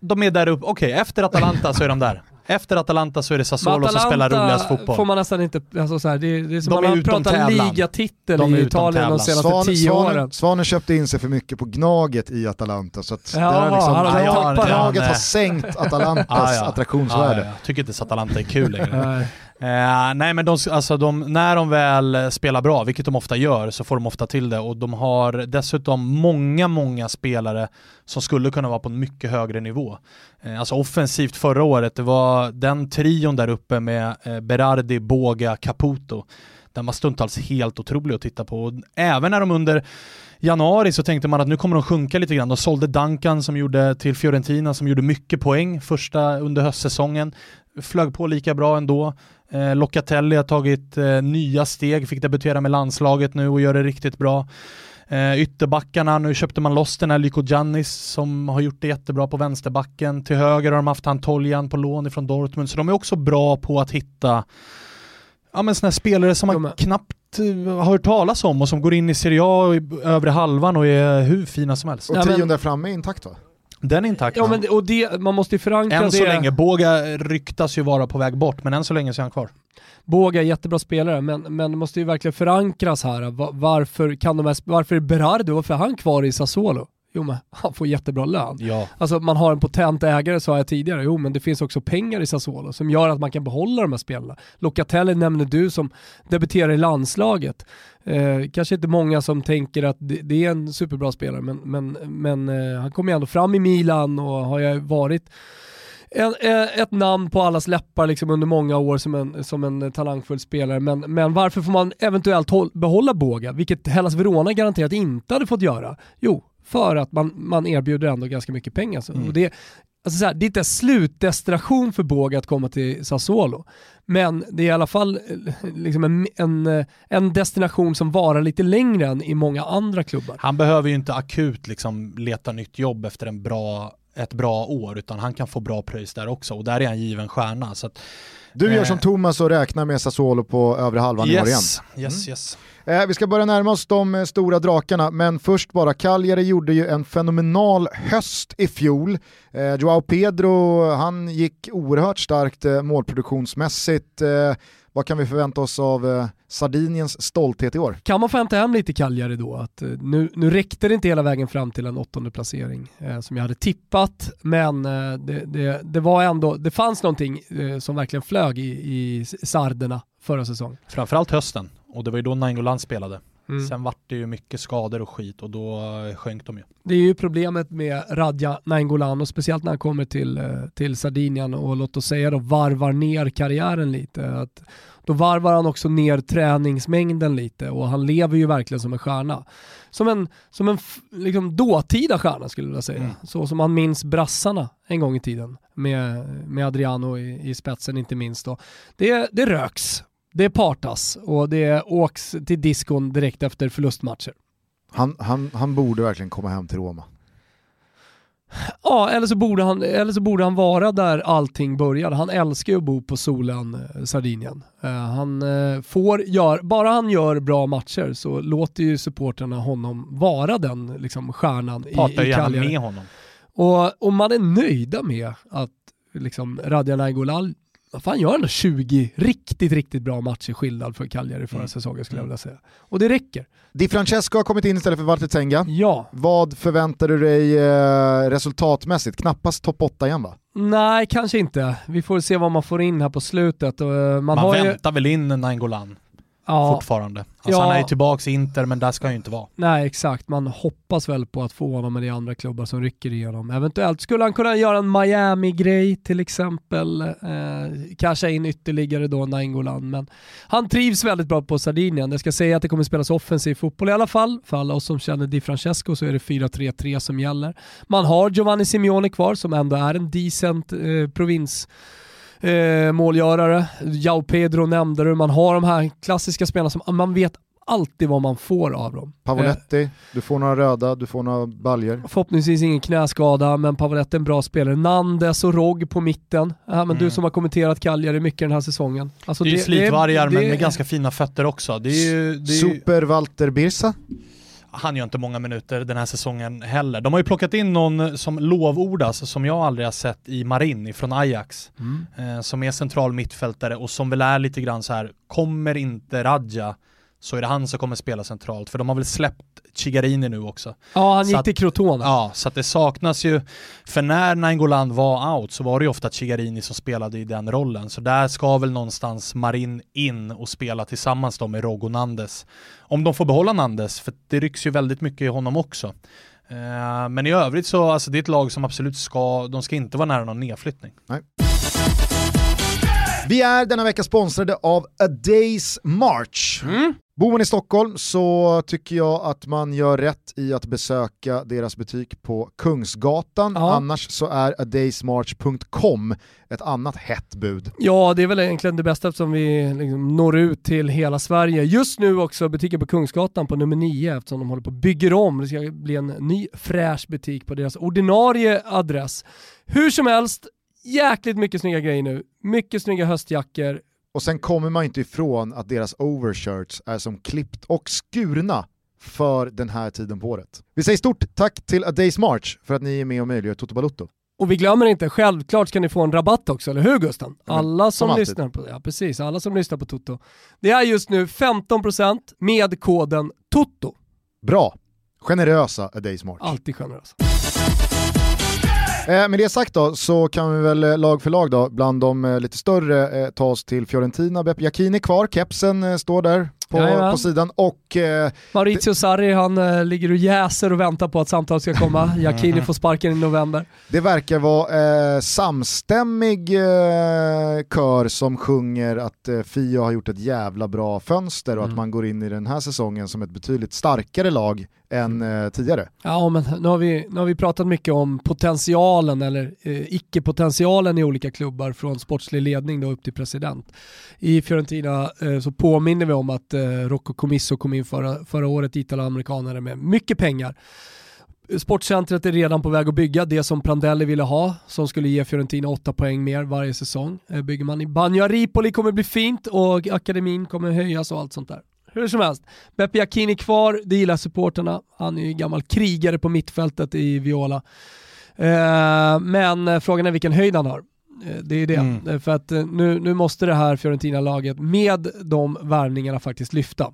De är där uppe, okej okay, efter Atalanta så är de där. Efter Atalanta så är det Sassuolo som spelar roligast fotboll. får man nästan inte, alltså så här, det, det är som de man har pratat ligatitel i Italien de senaste Svan, tio Svanen, åren. Svanen köpte in sig för mycket på Gnaget i Atalanta så att ja, har liksom, ja, ja, Gnaget har sänkt Atalantas ja. attraktionsvärde. Jag tycker inte så Atalanta är kul längre. Eh, nej men de, alltså de, när de väl spelar bra, vilket de ofta gör, så får de ofta till det och de har dessutom många, många spelare som skulle kunna vara på en mycket högre nivå. Eh, alltså offensivt förra året, det var den trion där uppe med eh, Berardi, Boga, Caputo. Den var stundtals helt otrolig att titta på. Och även när de under januari så tänkte man att nu kommer de sjunka lite grann. De sålde Duncan som gjorde till Fiorentina som gjorde mycket poäng första under höstsäsongen. Flög på lika bra ändå. Eh, Locatelli har tagit eh, nya steg, fick debutera med landslaget nu och gör det riktigt bra. Eh, ytterbackarna, nu köpte man loss den här Lyko Giannis som har gjort det jättebra på vänsterbacken. Till höger har de haft Antoljan på lån ifrån Dortmund, så de är också bra på att hitta ja, men såna spelare som man knappt eh, har hört talas om och som går in i Serie A i övre halvan och är hur fina som helst. Och trion där framme är intakt va? Den är intakt. Ja, men, och det, man måste ju förankra än det. så länge, Båga ryktas ju vara på väg bort, men än så länge så är han kvar. Båga är jättebra spelare, men, men det måste ju verkligen förankras här. Varför, kan de här, varför är Berardo, varför är han kvar i Sassuolo? Jo men han får jättebra lön. Ja. Alltså man har en potent ägare sa jag tidigare, jo men det finns också pengar i Sassuolo som gör att man kan behålla de här spelarna. Locatelli nämner du som debuterar i landslaget. Eh, kanske inte många som tänker att det, det, är en superbra spelare men, men, men eh, han kommer ju ändå fram i Milan och har ju varit en, eh, ett namn på allas läppar liksom under många år som en, som en talangfull spelare. Men, men varför får man eventuellt håll, behålla Boga, vilket Hellas Verona garanterat inte hade fått göra? Jo, för att man, man erbjuder ändå ganska mycket pengar. Alltså. Mm. Och det, alltså så här, det är inte slutdestination för Båga att komma till Sassuolo, men det är i alla fall eh, liksom en, en, eh, en, destination som varar lite längre än i många andra klubbar. Han behöver ju inte akut liksom leta nytt jobb efter en bra, ett bra år, utan han kan få bra pröjs där också och där är han given stjärna. Så att, du gör som eh, Thomas och räknar med Sassuolo på övre halvan yes, i år igen. Yes, mm. yes. Eh, vi ska börja närma oss de eh, stora drakarna, men först bara, Cagliari gjorde ju en fenomenal höst i fjol. Eh, Joao Pedro, han gick oerhört starkt eh, målproduktionsmässigt. Eh, vad kan vi förvänta oss av eh, Sardiniens stolthet i år? Kan man få hämta hem lite Cagliari då? Att, eh, nu, nu räckte det inte hela vägen fram till en åttonde placering eh, som jag hade tippat, men eh, det, det, det, var ändå, det fanns någonting eh, som verkligen flög i, i sarderna förra säsongen. Framförallt hösten, och det var ju då Nainggolan spelade. Mm. Sen vart det ju mycket skador och skit och då sjönk de ju. Det är ju problemet med Radja Nainggolan och speciellt när han kommer till, eh, till Sardinien och låt oss säga då varvar ner karriären lite. Att då varvar han också ner träningsmängden lite och han lever ju verkligen som en stjärna. Som en, som en liksom dåtida stjärna skulle jag vilja säga. Mm. Så som man minns brassarna en gång i tiden med, med Adriano i, i spetsen inte minst. Då. Det, det röks det partas och det åks till diskon direkt efter förlustmatcher. Han, han, han borde verkligen komma hem till Roma. Ja, eller så, borde han, eller så borde han vara där allting började. Han älskar ju att bo på solen eh, Sardinien. Uh, han uh, får gör, bara han gör bra matcher så låter ju supporterna honom vara den liksom, stjärnan Partar i, i gärna med honom. Och, och man är nöjda med att liksom, Radja Nainggolan vad fan gör ändå 20 riktigt, riktigt bra matcher skillnad för Cagliari förra mm. säsongen skulle jag vilja säga. Och det räcker. Di Francesco har kommit in istället för Walter Tenga. Ja. Vad förväntar du dig eh, resultatmässigt? Knappast topp 8 igen va? Nej, kanske inte. Vi får se vad man får in här på slutet. man, man väntar ju... väl in Nainggolan? Ja. fortfarande. Alltså ja. Han är ju tillbaka i Inter, men där ska han ju inte vara. Nej, exakt. Man hoppas väl på att få honom med de andra klubbar som rycker igenom. Eventuellt skulle han kunna göra en Miami-grej till exempel. Eh, casha in ytterligare då Nainggolan. Men han trivs väldigt bra på Sardinien. Jag ska säga att det kommer spelas offensiv fotboll i alla fall. För alla oss som känner Di Francesco så är det 4-3-3 som gäller. Man har Giovanni Simeone kvar som ändå är en decent eh, provins eh, målgörare. Jao Pedro nämnde du, man har de här klassiska spelarna som man vet alltid vad man får av dem. Pavoletti, eh, du får några röda, du får några baljer. Förhoppningsvis ingen knäskada, men Pavoletti är en bra spelare. Nandes och Rogg på mitten. Ja, men mm. Du som har kommenterat Cagliari mycket den här säsongen. Alltså det är ju slitvargar, det, men med ganska fina fötter också. Det är ju, det är Super Walter Birsa? Han gör inte många minuter den här säsongen heller. De har ju plockat in någon som lovordas, som jag aldrig har sett i Marin från Ajax, mm. eh, som är central mittfältare och som väl är lite grann så här, kommer inte Radja så är det han som kommer spela centralt, för de har väl släppt Chigarini nu också. Ja, han så gick att, till Crotone. Ja, så att det saknas ju, för när Nainggolan var out så var det ju ofta Chigarini som spelade i den rollen, så där ska väl någonstans Marin in och spela tillsammans då med Rogo Nandes. Om de får behålla Nandes, för det rycks ju väldigt mycket i honom också. Uh, men i övrigt så, alltså det är ett lag som absolut ska, de ska inte vara nära någon nedflyttning. Nej. Vi är denna vecka sponsrade av A Days March. Mm. Bor man i Stockholm så tycker jag att man gör rätt i att besöka deras butik på Kungsgatan. Ja. Annars så är adaysmarch.com ett annat hett bud. Ja, det är väl egentligen det bästa eftersom vi liksom når ut till hela Sverige. Just nu också butiken på Kungsgatan på nummer 9 eftersom de håller på att bygga om. Det ska bli en ny fräsch butik på deras ordinarie adress. Hur som helst, jäkligt mycket snygga grejer nu. Mycket snygga höstjackor. Och sen kommer man inte ifrån att deras overshirts är som klippt och skurna för den här tiden på året. Vi säger stort tack till A Days March för att ni är med och möjliggör Toto Balutto. Och vi glömmer inte, självklart ska ni få en rabatt också, eller hur Gusten? Alla som, som lyssnar på, ja, precis, alla som lyssnar på Toto. Det är just nu 15% med koden TOTO. Bra. Generösa är dig smart. Alltid generösa. Eh, med det sagt då så kan vi väl eh, lag för lag då, bland de eh, lite större eh, ta oss till Fiorentina. Beppe Jacquini kvar, kepsen eh, står där på, Jajamän. på sidan och eh, Maurizio Sarri, han eh, ligger och jäser och väntar på att samtalet ska komma. Jacchini får sparken i november. det verkar vara eh, samstämmig eh, kör som sjunger att eh, Fio har gjort ett jävla bra fönster och Mm. att man går in i den här säsongen som ett betydligt starkare lag än eh, tidigare. Ja, men nu har, vi, nu har vi pratat mycket om potentialen eller eh, icke-potentialen i olika klubbar från sportslig ledning då upp till president. I Fiorentina eh, så påminner vi om att eh, Rocco Comisso kom in förra, förra året, italoamerikanare med mycket pengar. Sportcentret är redan på väg att bygga det som Prandelli ville ha, som skulle ge Fiorentina 8 poäng mer varje säsong. Eh, bygger man i Bagno Ripoli kommer bli fint och akademin kommer höjas och allt sånt där. Hur som helst, Beppe Jacchini kvar, det gillar supporterna. Han är ju gammal krigare på mittfältet i Viola. Eh, men eh, frågan är vilken höjd han har. Eh, Det är det. Mm. Eh, För att eh, nu, nu måste det här Fiorentina-laget med de värvningarna faktiskt lyfta.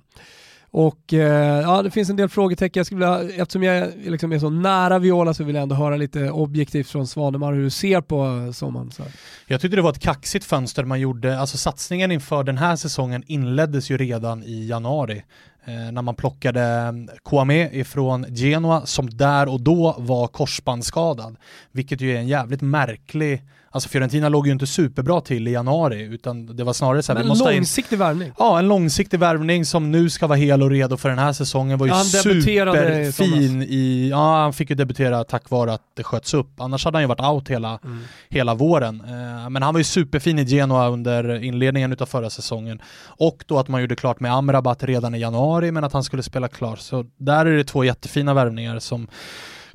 Och eh, ja, det finns en del frågetecken. Jag skulle vilja, eftersom jag liksom är så nära Viola så vill jag ändå höra lite objektivt från Svanemar hur du ser på sommaren. Så. Jag tyckte det var ett kaxigt fönster man gjorde, alltså satsningen inför den här säsongen inleddes ju redan i januari. Eh, när man plockade Kouame ifrån Genoa som där och då var korsbandsskadad. Vilket ju är en jävligt märklig, alltså Fiorentina låg ju inte superbra till i januari utan det var snarare så här, vi Men måste ha in långsiktig värvning. Ja, en långsiktig värvning som nu ska vara hel och redo för den här säsongen var ju Ja, han superfin i, ja han fick ju debutera tack vare att det sköts upp. Annars hade han ju varit out hela, Mm. hela våren. Eh, men han var ju superfin i Genoa under inledningen utav förra säsongen. Och då att man gjorde klart med Amrabat redan i januari men att han skulle spela klart. Så där är det två jättefina värvningar som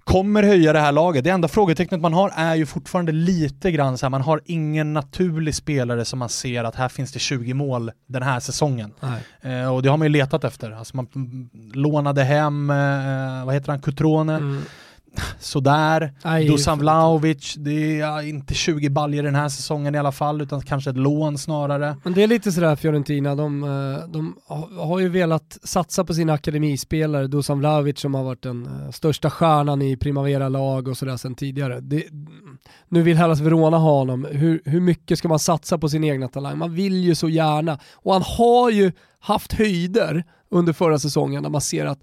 kommer höja det här laget. Det enda frågetecknet man har är ju fortfarande lite grann så här, man har ingen naturlig spelare som man ser att här finns det 20 mål den här säsongen. Eh, och det har man ju letat efter. Alltså man mm, lånade hem, eh, vad heter han, Cutrone, Mm. Sådär. Nej, Dusan Vlahovic, det är inte 20 baljer den här säsongen i alla fall, utan kanske ett lån snarare. Men det är lite sådär Fiorentina, de, eh, de ha- har ju velat satsa på sina akademispelare, Dusan Vlahovic som har varit den eh, största stjärnan i Primavera-lag och sådär sedan tidigare. Det, nu vill Hellas Verona ha honom, hur, hur mycket ska man satsa på sin egna talang? Man vill ju så gärna, och han har ju haft höjder under förra säsongen när man ser att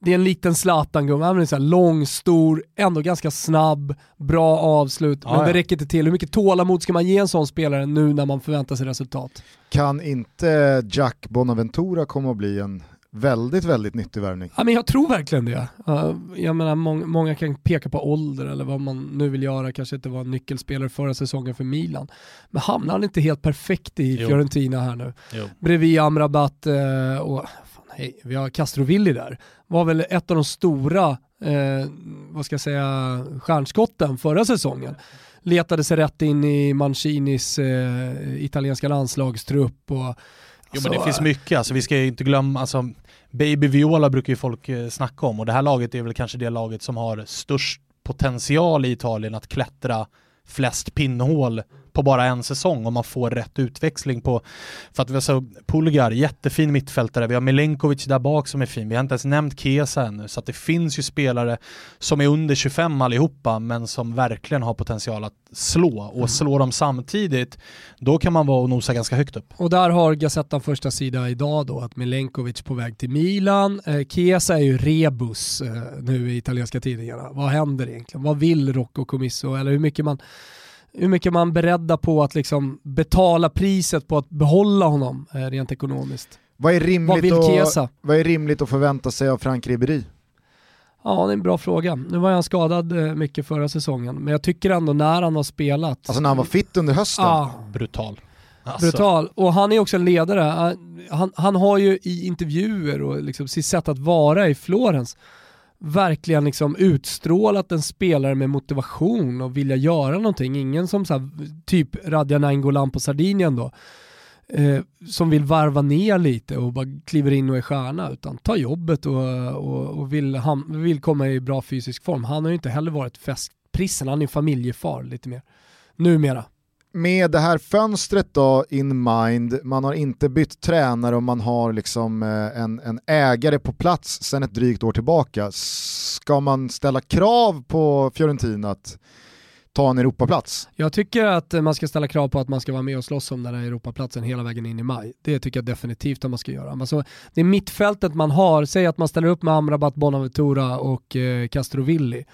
det är en liten Zlatan-gubbe, han är så lång, stor, ändå ganska snabb, bra avslut, Ja, men det ja. räcker inte till. Hur mycket tålamod ska man ge en sån spelare nu när man förväntar sig resultat? Kan inte Jack Bonaventura komma att bli en väldigt, väldigt nyttig värvning? Ja, men jag tror verkligen det. Jag menar, mång- många kan peka på ålder eller vad man nu vill göra, kanske inte var en nyckelspelare förra säsongen för Milan. Men hamnar han inte helt perfekt i. Fiorentina här nu? Jo. Bredvid Amrabat eh, och hej, vi har Castrovilli där. Var väl ett av de stora, eh, vad ska jag säga, stjärnskotten förra säsongen. Letade sig rätt in i Mancinis eh, italienska landslagstrupp och Jo men det alltså, finns mycket, alltså vi ska ju inte glömma, alltså Baby Viola brukar ju folk eh, snacka om och det här laget är väl kanske det laget som har störst potential i Italien att klättra flest pinnhål på bara en säsong om man får rätt utväxling på, för att vi har så Pulgar, jättefin mittfältare, vi har Milenkovic där bak som är fin, vi har inte ens nämnt Kesa ännu, så att det finns ju spelare som är under 25 allihopa, men som verkligen har potential att slå, och slå dem samtidigt, då kan man vara och nosa ganska högt upp. Och där har Gazettan första sida idag då att Milenkovic på väg till Milan. Eh, Chiesa är ju rebus eh, nu i italienska tidningarna. Vad händer egentligen? Vad vill Rocco Comisso? Eller hur mycket man hur mycket man beredda på att liksom betala priset på att behålla honom eh, rent ekonomiskt? Vad är, Vad rimligt vill att, Chiesa? vad är rimligt att förvänta sig av Frank Ribéry? Ja, det är en bra fråga. Nu var han skadad eh, mycket förra säsongen, men jag tycker ändå när han har spelat. Alltså när han var fit under hösten. Ja, Brutal. Alltså, Brutal. Och han är också en ledare. Han, han, han har ju i intervjuer och liksom sitt sätt att vara i Florens verkligen liksom utstrålat en spelare med motivation och vilja göra någonting. Ingen som så här, typ Radja Nainggolan på Sardinien då, eh, som vill varva ner lite och bara kliver in och är stjärna, utan tar jobbet och, och, och vill, ham, vill komma i bra fysisk form. Han har ju inte heller varit festprissen, han är familjefar lite mer. Numera. Med det här fönstret då in mind, man har inte bytt tränare och man har liksom eh, en, en ägare på plats sedan ett drygt år tillbaka. Ska man ställa krav på Fiorentina att ta en Europaplats? Jag tycker att man ska ställa krav på att man ska vara med och slåss om den här Europaplatsen hela vägen in i maj. Det tycker jag definitivt att man ska göra. Alltså, det är mittfältet man har, säg att man ställer upp med Amrabat, Bonaventura och eh, Castrovilli.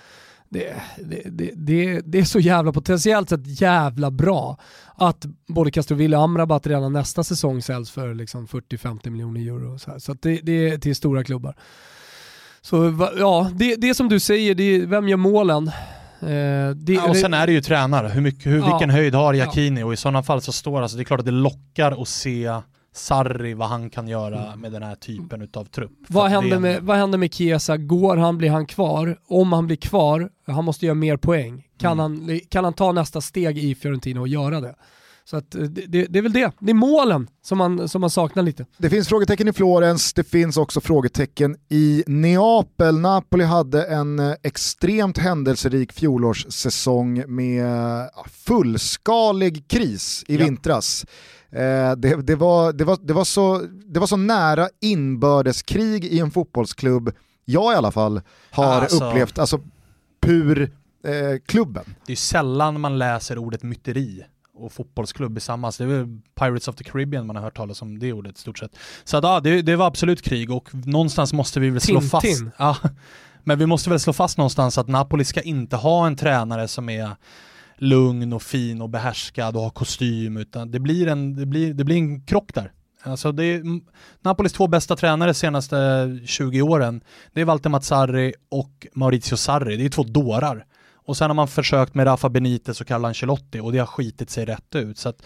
Det, det, det, det, är så jävla potentiellt sett jävla bra att både Castrovilli och Amrabat redan nästa säsong säljs för liksom 40-50 miljoner euro. Så, så det, är till stora klubbar. Så ja, det, det som du säger, det vem gör målen? Eh, det, ja, och sen är det ju tränare, hur mycket, hur, ja, vilken höjd har Jakini? Och i sådana fall så står alltså, det är klart att det lockar att se Sarri, vad han kan göra mm. med den här typen av trupp. Vad händer, med, vad händer med Chiesa? Går han, blir han kvar? Om han blir kvar, han måste göra mer poäng. Kan, mm. han, kan han ta nästa steg i Fiorentina och göra det? Så att eh, det, det, är väl det, det är målen som man, som man saknar lite. Det finns frågetecken i Florens, det finns också frågetecken i Neapel. Napoli hade en eh, extremt händelserik fjolårssäsong med fullskalig kris i ja. vintras. Eh, det, det, var, det, var, det, var så, det var så nära inbördeskrig i en fotbollsklubb, jag i alla fall, har alltså, upplevt, alltså pur eh, klubben. Det är sällan man läser ordet myteri och fotbollsklubb i samma. Det är väl Pirates of the Caribbean man har hört talas om det ordet i stort sett. Så att, ja, det, det var absolut krig och någonstans måste vi väl slå Tintin. fast. Ja, men vi måste väl slå fast någonstans att Napoli ska inte ha en tränare som är lugn och fin och behärskad och har kostym utan det blir en, det blir, det blir en krock där. Alltså det är Napolis två bästa tränare senaste 20 åren. Det är Walter Mazzarri och Maurizio Sarri. Det är två dårar. Och sen har man försökt med Rafa Benitez och Carlo Ancelotti och det har skitit sig rätt ut. Så att,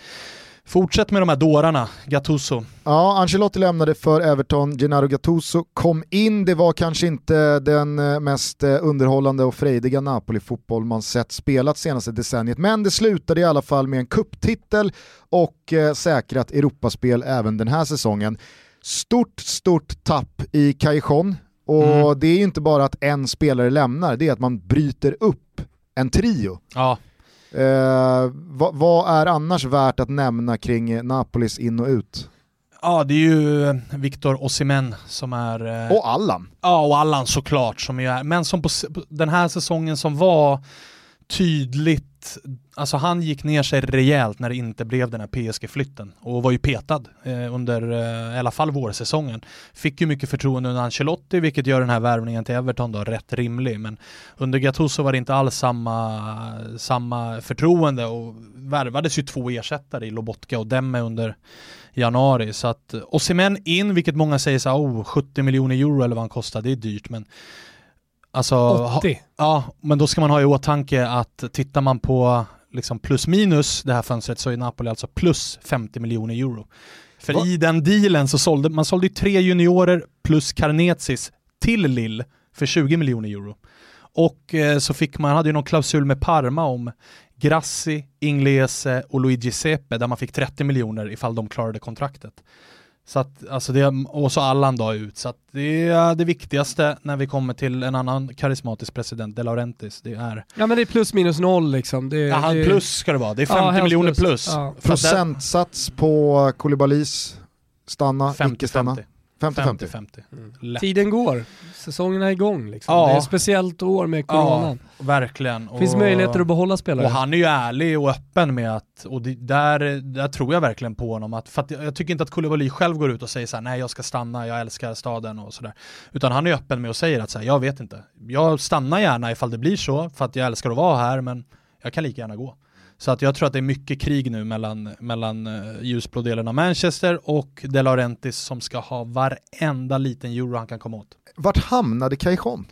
Fortsätt med de här dårarna, Gattuso. Ja, Ancelotti lämnade för Everton, Gennaro Gattuso kom in, det var kanske inte den eh, mest eh, underhållande och frejdiga Napoli-fotboll man sett spelat senaste decenniet, men det slutade i alla fall med en kupptitel och eh, säkrat Europaspel även den här säsongen. Stort, stort tapp i Cajon och mm. det är ju inte bara att en spelare lämnar, det är att man bryter upp en trio. Ja. Eh, vad, vad, är annars värt att nämna kring Napolis in och ut? Ja, det är ju eh, Victor Osimhen som är... Eh, och Allan. Ja, och Allan såklart som är, men som på, på den här säsongen som var tydligt, alltså han gick ner sig rejält när det inte blev den här PSG-flytten och var ju petad eh, under eh, i alla fall vårsäsongen. Fick ju mycket förtroende under Ancelotti vilket gör den här värvningen till Everton då rätt rimlig men under Gattuso var det inte alls samma, samma förtroende och värvades ju två ersättare i Lobotka och Demme under januari så att Osimhen in vilket många säger så oh 70 miljoner euro eller vad han kostar det är dyrt men Alltså, 80? ja, men då ska man ha i åtanke att tittar man på liksom plus minus det här fönstret så är Napoli alltså plus 50 miljoner euro. För Va? i den dealen så sålde man sålde tre juniorer plus Karnetsis till Lill för 20 miljoner euro. Och eh, så fick man, hade ju någon klausul med Parma om Grassi, Inglese och Luigi Sepe där man fick 30 miljoner ifall de klarade kontraktet. Så att, alltså det, och så Allan då ut. Så att det är det viktigaste när vi kommer till en annan karismatisk president, De Laurentiis. Det är... Ja men det är plus minus noll liksom. Det, ja, det... plus ska det vara. Det är 50 ja, miljoner plus. plus. Ja. Procentsats på Koulibalys stanna, 50, icke stanna? 50. 50-50. Mm. Tiden går, säsongen är igång. Liksom. Ja. Det är ett speciellt år med coronan. Ja, verkligen. Det finns och, möjligheter att behålla spelare. Och han är ju ärlig och öppen med att, och det, där, där tror jag verkligen på honom, att, för att jag tycker inte att Koulibaly själv går ut och säger så här, nej jag ska stanna, jag älskar staden och sådär. Utan han är öppen med att säga att så här, jag vet inte, jag stannar gärna ifall det blir så, för att jag älskar att vara här, men jag kan lika gärna gå. Så att jag tror att det är mycket krig nu mellan, mellan uh, ljusblå av Manchester och De Laurentiis som ska ha varenda liten euro han kan komma åt. Vart hamnade Cajon?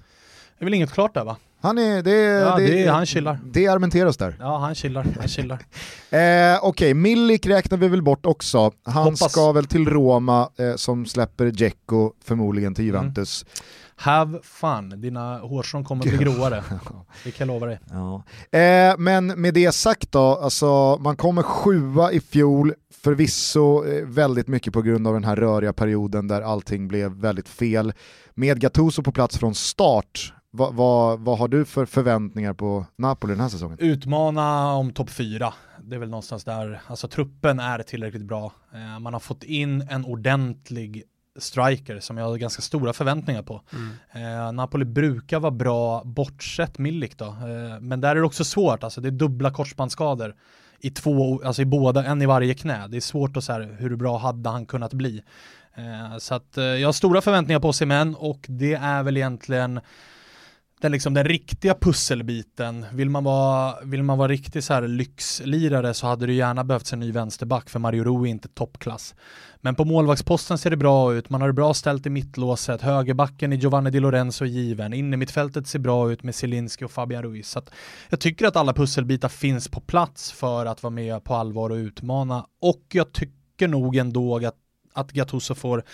Det är väl inget klart där va? Han är, det, ja, det, det, han chillar. Det är Armenteros där. Ja, han chillar. Han chillar. eh, Okej, okay, Milik räknar vi väl bort också. Han Hoppas. ska väl till Roma eh, som släpper Dzeko förmodligen till mm. Juventus. Mm. Have fun, dina hårstrån kommer bli gråare. Det kan jag lova dig. Ja. Eh, men med det sagt då, alltså, man kommer sjua i fjol, förvisso eh, väldigt mycket på grund av den här röriga perioden där allting blev väldigt fel. Med Gattuso på plats från start vad, vad, vad har du för förväntningar på Napoli den här säsongen? Utmana om topp fyra. Det är väl någonstans där, alltså truppen är tillräckligt bra. Eh, man har fått in en ordentlig striker som jag har ganska stora förväntningar på. Mm. Eh, Napoli brukar vara bra, bortsett Milik då. Eh, men där är det också svårt, alltså det är dubbla korsbandsskador i två, alltså i båda, en i varje knä. Det är svårt att säga hur bra hade han kunnat bli. Eh, så att eh, jag har stora förväntningar på Semen och det är väl egentligen den, liksom, den riktiga pusselbiten. Vill man vara, vill man vara riktig så här lyxlirare så hade det gärna behövts en ny vänsterback för Mario Rui är inte toppklass. Men på målvaktsposten ser det bra ut, man har det bra ställt i mittlåset, högerbacken i Giovanni Di Lorenzo är given, Innermittfältet ser bra ut med Zielinski och Fabian Ruiz. Så jag tycker att alla pusselbitar finns på plats för att vara med på allvar och utmana och jag tycker nog ändå att att Gattuso får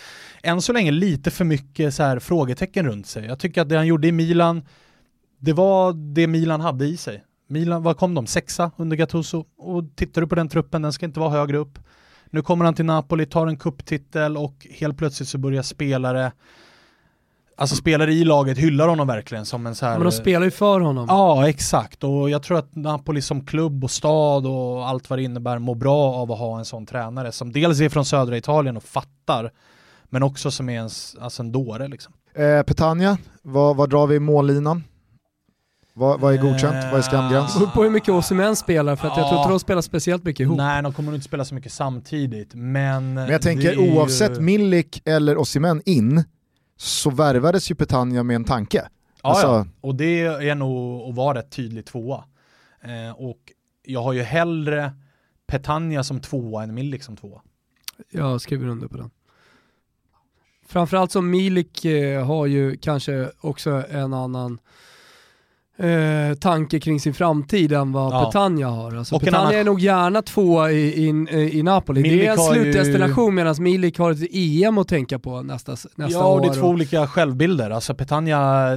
än så länge lite för mycket så här frågetecken runt sig. Jag tycker att det han gjorde i Milan, det var det Milan hade i sig. Milan, vad kom de? Sexa under Gattuso? Och tittar du på den truppen, den ska inte vara högre upp. Nu kommer han till Napoli, tar en kupptitel och helt plötsligt så börjar spelare Alltså spelare i laget hyllar honom verkligen som en så här... Men de spelar ju för honom. Ja, exakt. Och jag tror att Napoli som klubb och stad och allt vad det innebär mår bra av att ha en sån tränare som dels är från södra Italien och fattar, men också som är en, alltså en dåre liksom. Eh, Petagna, vad, vad drar vi i mållinan? Vad, vad är godkänt? Vad är skamgräns? Det beror på hur mycket Osimhen spelar för att ja. jag tror inte de spelar speciellt mycket ihop. Nej, de kommer nog inte spela så mycket samtidigt, men... Men jag tänker oavsett ju... Milik eller Osimhen in, så värvades ju Petagna med en tanke. Ja, alltså... ja. och det är nog att vara rätt tydlig tvåa. Eh, och jag har ju hellre Petagna som tvåa än Milik som tvåa. Jag skriver under på den. Framförallt som Milik eh, har ju kanske också en annan eh, tanke kring sin framtid än vad ja. Petagna har. Alltså, och Petagna annan... är nog gärna två i, i, i Napoli. Milik det är en slutdestination ju... medan Milik har ett EM att tänka på nästa, nästa år. Ja, det är två och... olika självbilder. Alltså Petagna,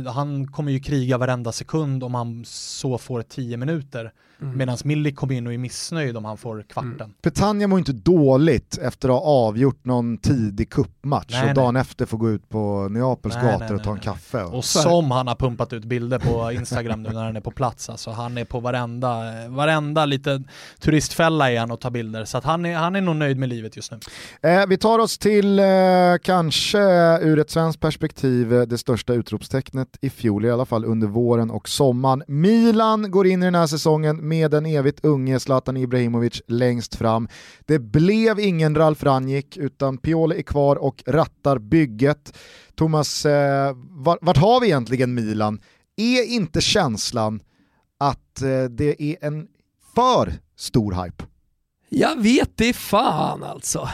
han kommer ju kriga varenda sekund om han så får tio minuter. Mm. Medan Milik kommer in och är missnöjd om han får kvarten. Mm. Petagna mår inte dåligt efter att ha avgjort någon tidig kuppmatch och dagen nej. efter får gå ut på Neapels nej, gator nej, och ta en kaffe. Och, och som han har pumpat ut bilder på Instagram nu när han är på plats. Alltså han är på varenda, varenda lite turistfälla är han och tar bilder. Så han, är, han är nog nöjd med livet just nu. Eh, vi tar oss till eh, kanske ur ett svenskt perspektiv eh, det största utropstecknet i fjol, i alla fall under våren och sommaren. Milan går in i den här säsongen med den evigt unge Zlatan Ibrahimovic längst fram. Det blev ingen Ralf Ranjik utan Pioli är kvar och rattar bygget. Thomas, eh, vart har vi egentligen Milan? Är inte känslan att eh, det är en för stor hype? Jag vet det fan alltså.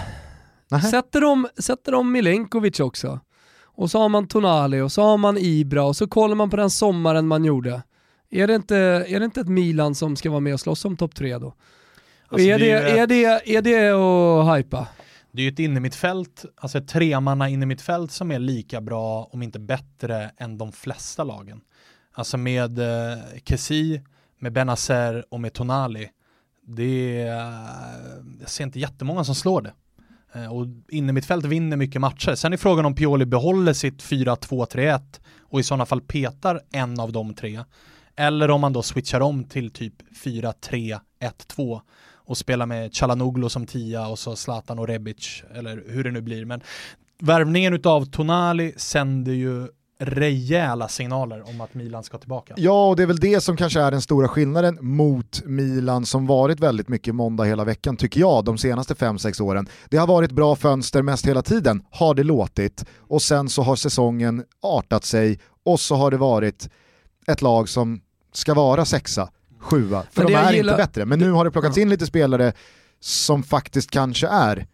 Sätter de, sätter de Milenkovic också, och så har man Tonali och så har man Ibra och så kollar man på den sommaren man gjorde. Är det, inte, är det inte ett Milan som ska vara med och slåss om topp tre då? Alltså är, det, det är, det, är det att hypa? Det är ju ett innermittfält, alltså ett tremanna innermittfält som är lika bra, om inte bättre, än de flesta lagen. Alltså med eh, Kessi, med Benazer och med Tonali. Det är, jag ser inte jättemånga som slår det. Eh, och innermittfält vinner mycket matcher. Sen är frågan om Pioli behåller sitt 4-2-3-1 och i sådana fall petar en av de tre. Eller om man då switchar om till typ 4-3-1-2 och spelar med Chalanoglu som tia och så Zlatan och Rebic, eller hur det nu blir. Men värvningen utav Tonali sänder ju rejäla signaler om att Milan ska tillbaka. Ja, och det är väl det som kanske är den stora skillnaden mot Milan som varit väldigt mycket måndag hela veckan, tycker jag, de senaste 5-6 åren. Det har varit bra fönster mest hela tiden, har det låtit, och sen så har säsongen artat sig och så har det varit ett lag som ska vara sexa, sjua, för men de är gillar... inte bättre. Men nu har det plockats in lite spelare som faktiskt kanske är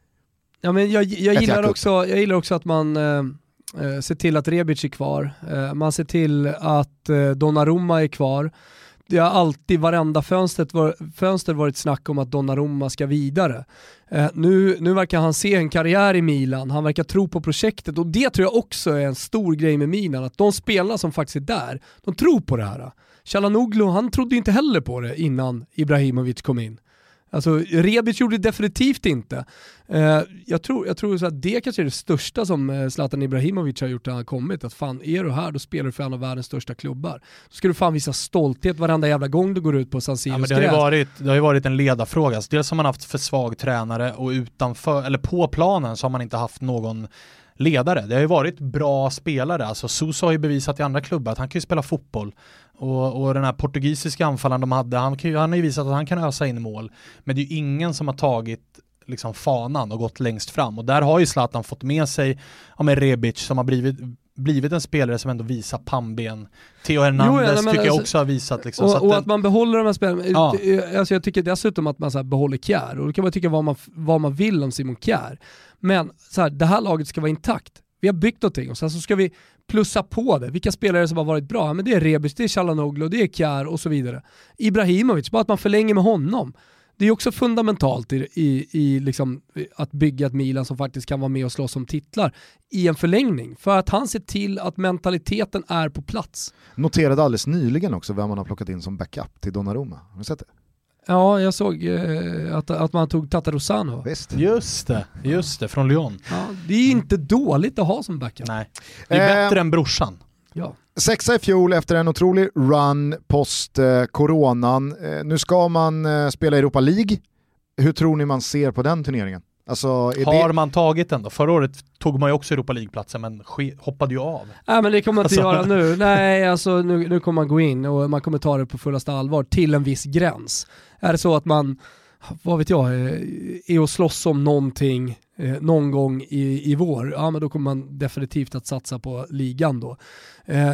Ja, men jag, jag, gillar, också, jag gillar också att man eh, eh, ser till att Rebic är kvar, eh, man ser till att eh, Donnarumma är kvar. Det har alltid, varenda fönstret var, fönster varit snack om att Donnarumma ska vidare. Eh, nu, nu verkar han se en karriär i Milan, han verkar tro på projektet och det tror jag också är en stor grej med Milan, att de spelarna som faktiskt är där, de tror på det här. Chalanoglu, han trodde inte heller på det innan Ibrahimovic kom in. Alltså Rebic gjorde det definitivt inte. Eh, jag tror, jag tror så att det kanske är det största som eh, Zlatan Ibrahimovic har gjort när han kommit. Att fan, är du här då spelar du för en av världens största klubbar. Då ska du fan visa stolthet varenda jävla gång du går ut på San Siros ja, men det, har varit, det har ju varit en ledarfråga. dels har man haft för svag tränare och utanför, eller på planen så har man inte haft någon ledare. Det har ju varit bra spelare, alltså Sousa har ju bevisat i andra klubbar att han kan ju spela fotboll. Och, och den här portugisiska anfallaren de hade, han, kan ju, han har ju visat att han kan ösa in mål. Men det är ju ingen som har tagit liksom fanan och gått längst fram. Och där har ju Zlatan fått med sig, ja med Rebic som har blivit, blivit en spelare som ändå visar pannben. Theo Hernandez jo, ja, tycker alltså, jag också har visat liksom. Och, att, och att man behåller de här spelarna. Ja. Alltså jag tycker dessutom att man så behåller Kjär, och då kan man tycka vad man, vad man vill om Simon Kjär. Men så här, det här laget ska vara intakt. Vi har byggt någonting och sen så ska vi plussa på det. Vilka spelare som har varit bra? Men det är Rebic, det är Chalanoglu, det är Kjär och så vidare. Ibrahimovic, bara att man förlänger med honom. Det är också fundamentalt i, i, i liksom, att bygga ett Milan som faktiskt kan vara med och slåss om titlar i en förlängning. För att han ser till att mentaliteten är på plats. Noterade alldeles nyligen också vem man har plockat in som backup till Donnarumma. Har du sett det? Ja, jag såg eh, att, att man tog Tatarusano. Visst. Just det, just det, från Lyon. Ja, det är inte dåligt att ha som backup. Nej, det är eh, bättre än brorsan. Ja. Sexa i fjol efter en otrolig run post eh, coronan. Eh, nu ska man eh, spela Europa League. Hur tror ni man ser på den turneringen? Alltså, har det... man tagit den då? Förra året tog man ju också Europa League-platsen men hoppade ju av. Nej men det kommer man inte alltså... göra nu. Nej alltså nu, nu kommer man gå in och man kommer ta det på fullaste allvar till en viss gräns. Är det så att man, vad vet jag, eh, är och slåss om någonting eh, någon gång i, i vår, ja men då kommer man definitivt att satsa på ligan då. Eh,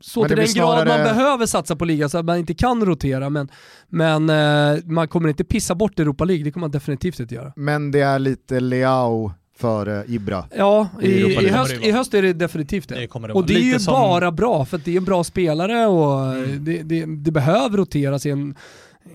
så till den snarare... grad man behöver satsa på ligan så att man inte kan rotera, men, men eh, man kommer inte pissa bort Europa League, det kommer man definitivt inte göra. Men det är lite Leao för Ibra. Ja, i, i, höst, i höst är det definitivt det. det, det och det är ju som... bara bra, för det är en bra spelare och mm. det, det, det, behöver roteras i en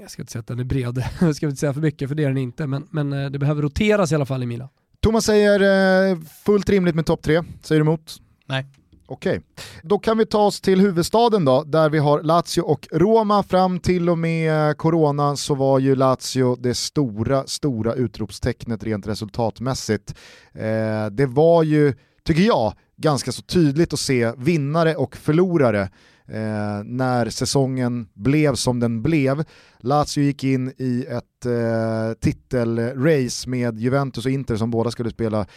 jag ska inte säga att den är bred, jag ska inte säga för mycket för det är den inte, men, men eh, det behöver roteras i alla fall i Milan. Thomas säger eh, fullt rimligt med topp tre, säger du emot? Nej. Okej, då kan vi ta oss till huvudstaden då, där vi har Lazio och Roma. Fram till och med corona så var ju Lazio det stora, stora utropstecknet rent resultatmässigt. Eh, det var ju, tycker jag, ganska så tydligt att se vinnare och förlorare eh, när säsongen blev som den blev. Lazio gick in i ett eh, titelrace med Juventus och Inter som båda skulle spela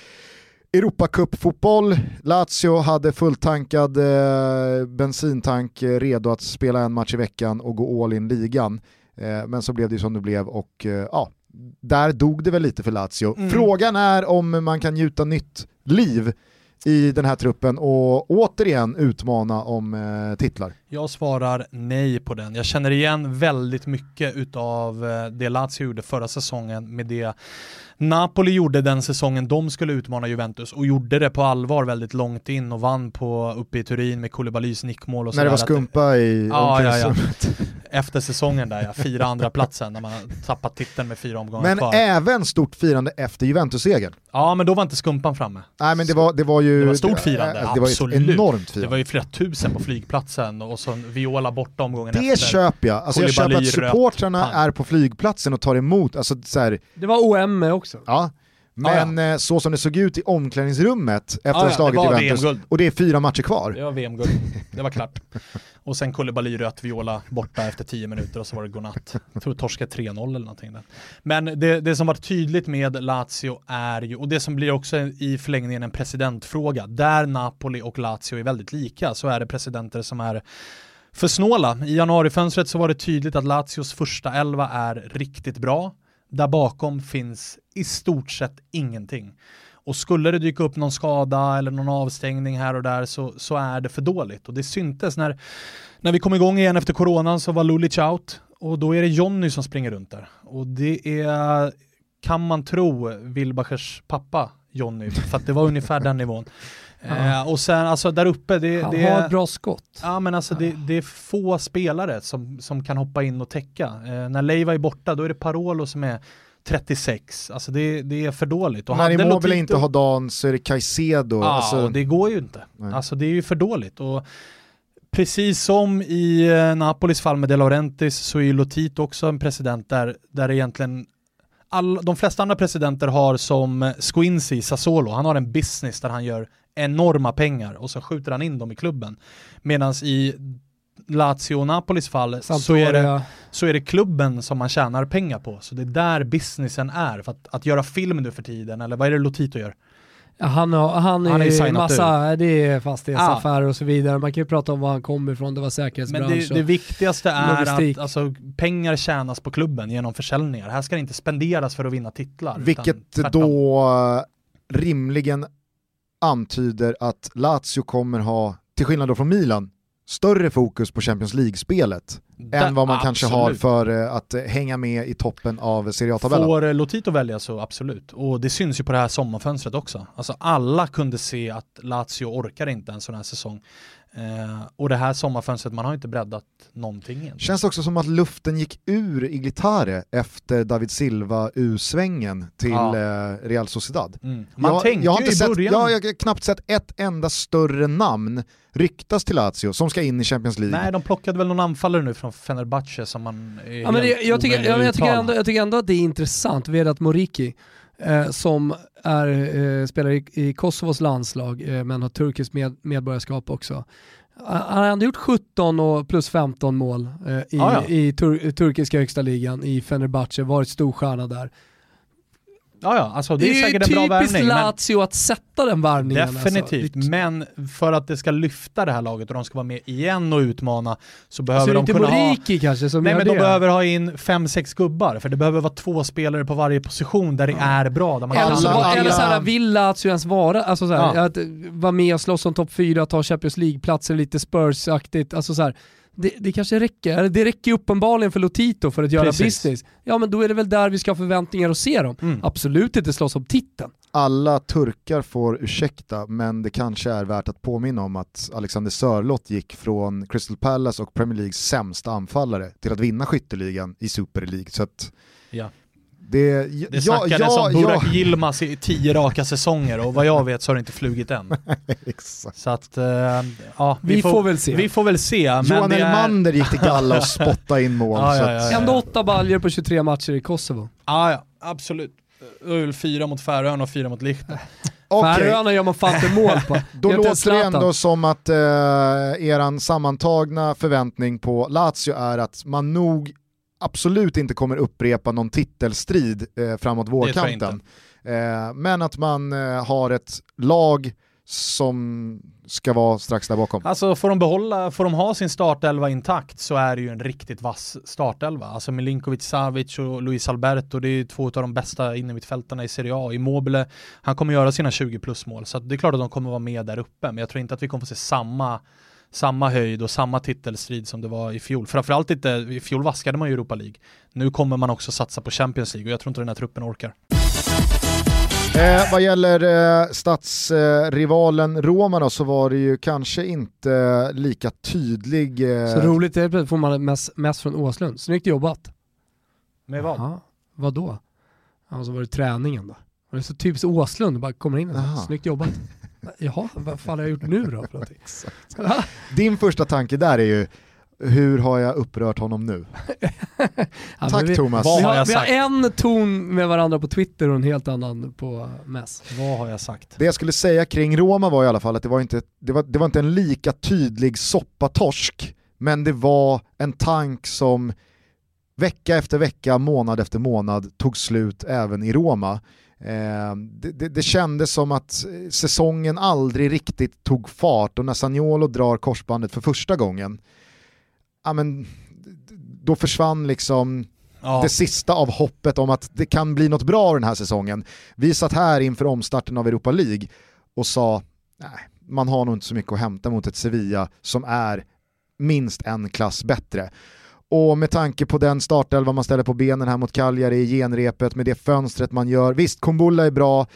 Europacup-fotboll. Lazio hade fulltankad eh, bensintank eh, redo att spela en match i veckan och gå all in ligan. Eh, men så blev det som det blev och eh, ja, där dog det väl lite för Lazio. Mm. Frågan är om man kan gjuta nytt liv i den här truppen och återigen utmana om eh, titlar? Jag svarar nej på den. Jag känner igen väldigt mycket utav eh, det Lazio gjorde förra säsongen med det Napoli gjorde den säsongen de skulle utmana Juventus och gjorde det på allvar väldigt långt in och vann på uppe i Turin med Koulibalys nickmål och När det var skumpa i ja, ja, ja. Efter säsongen där ja, fyra andra platsen när man tappat titeln med fyra omgångar men kvar. Även stort firande efter Juventus-segern. Ja men då var inte skumpan framme. Nej men det var, det var ju... Det var stort firande, det, det var absolut. enormt firande. Det var ju flera tusen på flygplatsen och så Viola borta omgången det efter. Det köper jag. Alltså jag köper att supportrarna är på flygplatsen och tar emot, alltså så här, Det var OM också. Ja, men ah, ja. Eh, så som det såg ut i omklädningsrummet efter ah, att ha slagit ja, Juventus, och det är fyra matcher kvar. Det var VM-guld, det var klart. och sen Koulibaly rött viola borta efter tio minuter och så var det godnatt. Jag tror torskade 3-0 eller någonting. Där. Men det, det som var tydligt med Lazio är ju, och det som blir också i förlängningen en presidentfråga, där Napoli och Lazio är väldigt lika så är det presidenter som är för snåla. I januarifönstret så var det tydligt att Lazios första elva är riktigt bra. Där bakom finns i stort sett ingenting. Och skulle det dyka upp någon skada eller någon avstängning här och där så, så är det för dåligt. Och det syntes när, när vi kom igång igen efter coronan så var Lulic out och då är det Jonny som springer runt där. Och det är, kan man tro, Wilbachers pappa Jonny, för att det var ungefär den nivån. Eh, och sen alltså där uppe, det, Han det har ett bra skott. Ja men alltså det, det, är få spelare som, som kan hoppa in och täcka. Eh, när Leiva är borta då är det Parolo som är 36, alltså det, det är för dåligt. Och när Immobile inte har dagen så är det Caicedo. Ja, alltså... det går ju inte. Nej. Alltså det är ju för dåligt. Och Precis som i eh, Napolis fall med De Laurentiis så är ju Lotito också en president där, där egentligen all, de flesta andra presidenter har som Squincy Sassuolo, han har en business där han gör enorma pengar och så skjuter han in dem i klubben. Medan i Lazio och Napolis fall så är, det, så är det klubben som man tjänar pengar på. Så det är där businessen är. För att, att göra film nu för tiden, eller vad är det Lotito gör? Han, har, han, han är ju massa, ut. det är fastighetsaffärer ah. och så vidare. Man kan ju prata om var han kommer ifrån, det var säkerhetsbransch. Men det, det viktigaste är logistik. att alltså, pengar tjänas på klubben genom försäljningar. Här ska det inte spenderas för att vinna titlar. Vilket då eh, rimligen antyder att Lazio kommer ha, till skillnad då från Milan, större fokus på Champions League-spelet än vad man absolut. kanske har för uh, att uh, hänga med i toppen av Serie A-tabellen. Får uh, Lotito välja så absolut. Och det syns ju på det här sommarfönstret också. Alltså alla kunde se att Lazio orkar inte en sån här säsong. Eh, och det här sommarfönstret, man har inte breddat någonting egentligen. Känns också som att luften gick ur Iglitare efter David Silva U-svängen till ja. eh, Real Sociedad. Mm. Man jag, tänkte jag har, inte sett, början... jag, jag har knappt sett ett enda större namn ryktas till Lazio som ska in i Champions League. Nej, de plockade väl någon anfallare nu från Fenerbahce som man ja, men det, jag, tycker, jag, jag, tycker ändå, jag tycker ändå att det är intressant, Vedat Moriki, eh, som är, eh, spelar i, i, Kosovos landslag eh, men har turkiskt med, medborgarskap också. Han har ändå gjort 17 och plus 15 mål eh, i, ah, ja. i tur, turkiska högsta ligan i Fenerbahce, varit storstjärna där. Ja, ja, alltså det, det är säkert en bra värvning. Det är typiskt Lazio att sätta den värvningen. Alltså. Definitivt, alltså. men för att det ska lyfta det här laget och de ska vara med igen och utmana så behöver alltså, de kunna ha... kanske som Nej men det. de behöver ha in fem sex gubbar, för det behöver vara två spelare på varje position där det ja. är bra. Där man eller, så, alla... eller såhär, vill Lazio ens vara, alltså såhär, ja. att vara med och slåss om topp fyra, ta Champions League-platser lite Spurs-aktigt, alltså såhär det, det kanske räcker. Det räcker uppenbarligen för Lotito för att göra Precis. business. Ja men då är det väl där vi ska ha förväntningar att se dem. Mm. Absolut inte slåss om titeln. Alla turkar får ursäkta, men det kanske är värt att påminna om att Alexander Sörlott gick från Crystal Palace och Premier Leagues sämsta anfallare till att vinna skytteligan i Super League. Så att ja. Det, det snackades ja, om Burak ja. Yilmaz i tio raka säsonger och vad jag vet så har det inte flugit än. så att, uh, ja, vi, vi får, får, väl se. Vi får väl se. Johan Elmander är... gick till Galla och spottade in mål. ja, ja, ja, ja, Ändå åtta baljer på 23 matcher i Kosovo. Ja, ja absolut. Öl fyra mot Färöarna och fyra mot Liechtenstein. Okay. Färöarna gör man fan inte mål på. Då låter det ändå som att eh, eran sammantagna förväntning på Lazio är att man nog absolut inte kommer upprepa någon titelstrid eh, framåt vårkanten. Eh, men att man eh, har ett lag som ska vara strax där bakom. Alltså får de behålla, får de ha sin startelva intakt så är det ju en riktigt vass startelva. Alltså Milinkovic Savic och Luis Alberto, det är två av de bästa innermittfältarna i Serie A. Immobile, han kommer göra sina 20 plus mål, så det är klart att de kommer vara med där uppe, men jag tror inte att vi kommer få se samma samma höjd och samma titelstrid som det var i fjol. Framförallt inte, i fjol vaskade man ju Europa League. Nu kommer man också satsa på Champions League och jag tror inte den här truppen orkar. Eh, vad gäller eh, stadsrivalen eh, Roma då, så var det ju kanske inte lika tydlig. Eh... Så roligt, det får man mest, mest från Åslund. Snyggt jobbat. Med vad? Aha, vad då? Ja, så var det träningen då. Och det är så typiskt Åslund, bara kommer in och så, snyggt jobbat. Jaha, vad fan har jag gjort nu då? Din första tanke där är ju, hur har jag upprört honom nu? ja, Tack vi, Thomas. Vi har, vi har, en ton med varandra på Twitter och en helt annan på MES. Vad har jag sagt? Det jag skulle säga kring Roma var i alla fall att det var inte, det var, det var inte en lika tydlig soppatorsk, men det var en tank som vecka efter vecka, månad efter månad tog slut även i Roma. Eh, det, det, det, kändes som att säsongen aldrig riktigt tog fart och när Sagnolo drar korsbandet för första gången, ja, men, då försvann liksom ja. det sista av hoppet om att det kan bli något bra den här säsongen. Vi satt här inför omstarten av Europa League och sa, nej, man har nog inte så mycket att hämta mot ett Sevilla som är minst en klass bättre. Och med tanke på den startelva man ställer på benen här mot Cagliari i genrepet, med det fönstret man gör, visst Kumbulla är bra,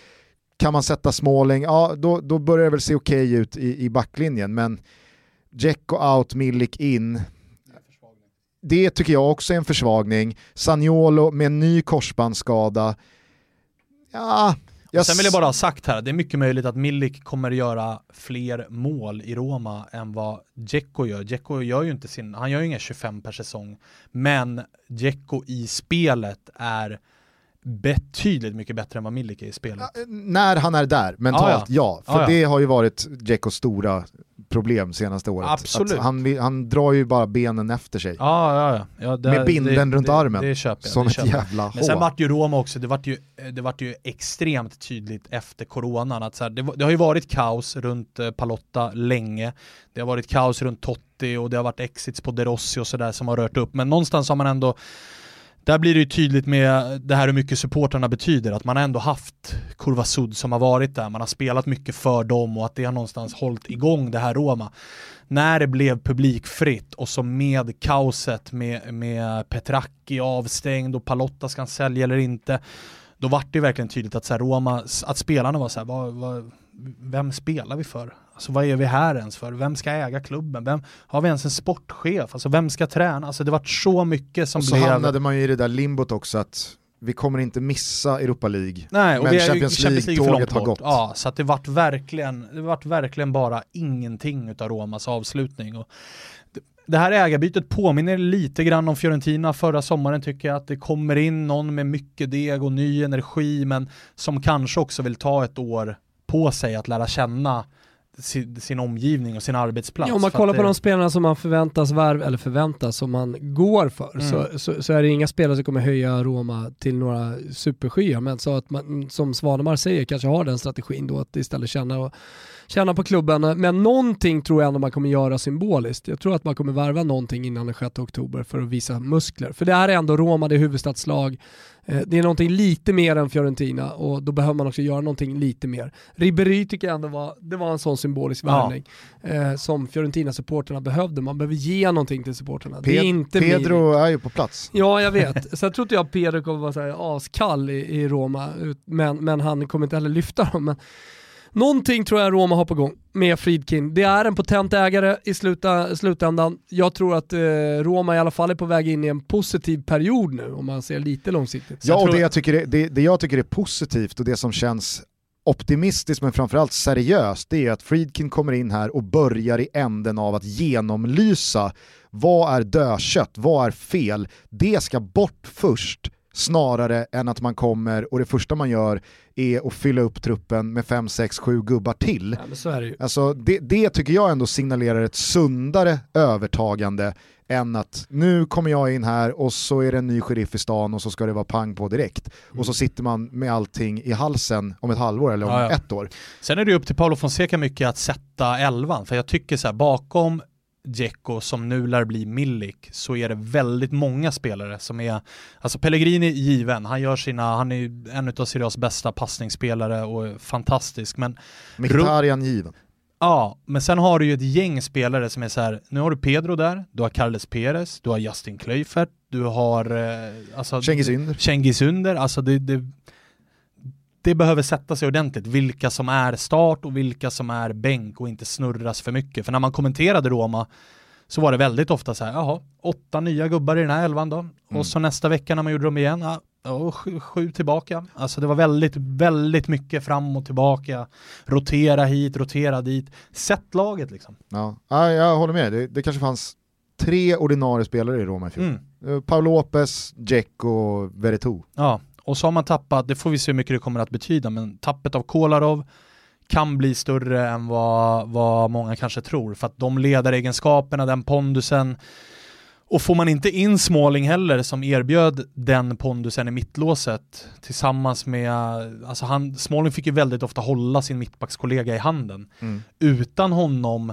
kan man sätta Småling, ja då, då börjar det väl se okej okay ut i, i backlinjen, men Dzeko out, Milik in, det tycker jag också är en försvagning. Sagnolo med en ny korsbandsskada, ja, jag Sen vill jag bara ha sagt här, det är mycket möjligt att Milik kommer göra fler mål i Roma än vad Dzeko gör. Dzeko gör ju inte sin, han gör ju inga 25 per säsong, men Dzeko i spelet är betydligt mycket bättre än vad Milik är i spelet. Ja, när han är där, mentalt ja. För Ja, ja. det har ju varit Djekos stora problem senaste året. Absolut. Att han, han drar ju bara benen efter sig. Ja, ja, ja. ja det, Med bindeln det, runt det, armen. Det köper jag. som det ett jävla Men sen hår. vart ju Roma också, det vart ju, det vart ju extremt tydligt efter coronan att så här, det, har ju varit kaos runt eh, Palotta länge. Det har varit kaos runt Totti och det har varit exits på De Rossi och sådär som har rört upp. Men någonstans har man ändå där blir det ju tydligt med det här hur mycket supportrarna betyder, att man ändå haft Kurva Sud som har varit där, man har spelat mycket för dem och att det har någonstans hållit igång det här Roma. När det blev publikfritt och så med kaoset med, med Petracchi avstängd och Palotta ska han sälja eller inte, då vart det verkligen tydligt att så här, Roma, att spelarna var så här, vad, vad, vem spelar vi för? Alltså vad är vi här ens för? Vem ska äga klubben? Vem, har vi ens en sportchef? Alltså vem ska träna? Alltså det vart så mycket som och så blev... hamnade man ju i det där limbot också att vi kommer inte missa Europa League. Nej, och Men vi är Champions League-tåget har gått. Ja, så det vart verkligen, det vart verkligen bara ingenting utav Romas avslutning. Och det- det här ägarbytet påminner lite grann om Fiorentina förra sommaren tycker jag, att det kommer in någon med mycket deg och ny energi, men som kanske också vill ta ett år på sig att lära känna sin, sin omgivning och sin arbetsplats. Ja, om man kollar att på det- de spelarna som man förväntas värva, eller förväntas, som man går för, Mm. så, så, så är det inga spelare som kommer höja Roma till några superskyar. Men så att man, som Svanemar säger, kanske har den strategin då att istället känna, och, känna på klubben. Men någonting tror jag ändå man kommer göra symboliskt. Jag tror att man kommer värva någonting innan den 6 oktober för att visa muskler. För det här är ändå Roma, det är huvudstadslag. Eh, Det är någonting lite mer än Fiorentina och då behöver man också göra någonting lite mer. Ribéry tycker jag ändå var, det var en sån symbolisk Ja. värvning eh, som Fiorentina-supporterna behövde. Man behöver ge någonting till supporterna. Pe- Pedro är ju på plats. Ja, jag vet. Sen tror inte jag Pedro kommer vara så här askall i, i Roma, men, men han kommer inte heller lyfta dem. Men någonting tror jag Roma har på gång med Friedkin. Det är en potent ägare i sluta, slutändan. Jag tror att eh, Roma i alla fall är på väg in i en positiv period nu, om man ser lite långsiktigt. Ja, och tror- det jag, tycker är, det, det jag tycker är positivt och det som känns optimistiskt men framförallt seriöst det är att Friedkin kommer in här och börjar i änden av att genomlysa vad är dödkött, vad är fel, det ska bort först snarare än att man kommer och det första man gör är att fylla upp truppen med 5, 6, 7 gubbar till. Ja, det. Alltså det, det tycker jag ändå signalerar ett sundare övertagande än att nu kommer jag in här och så är det en ny sheriff i stan och så ska det vara pang på direkt. Och så sitter man med allting i halsen om ett halvår eller om Ja, ja. ett år. Sen är det upp till Paolo Fonseca mycket att sätta elvan, för jag tycker så här bakom Dzeko som nu lär bli Milik så är det väldigt många spelare som är, alltså Pellegrini är given, han gör sina, han är en av Serie A's bästa passningsspelare och är fantastisk, men Mkhitaryan given. ja, men sen har du ju ett gäng spelare som är så här, nu har du Pedro där, du har Carles Perez, du har Justin Kluivert, du har eh, alltså, Cengiz Ynder. Cengiz Under, alltså det, det, det behöver sätta sig ordentligt, vilka som är start och vilka som är bänk och inte snurras för mycket. För när man kommenterade Roma så var det väldigt ofta så här, jaha, åtta nya gubbar i den här elvan då. Mm. Och så nästa vecka när man gjorde dem igen, ja, ja, sju, sju tillbaka. Alltså det var väldigt, väldigt mycket fram och tillbaka. Rotera hit, rotera dit. Sätt laget liksom. Ja. Ja, jag håller med, det, det kanske fanns tre ordinarie spelare i Roma i fjol. Mm. Eh, Paul Lopez, Dzeko och Veretout. Ja, och så har man tappat, det får vi se hur mycket det kommer att betyda, men tappet av Kolarov kan bli större än vad, vad många kanske tror, för att de ledaregenskaperna, den pondusen, och får man inte in Småling heller som erbjöd den pondusen i mittlåset tillsammans med, alltså han, Småling fick ju väldigt ofta hålla sin mittbackskollega i handen. Mm. Utan honom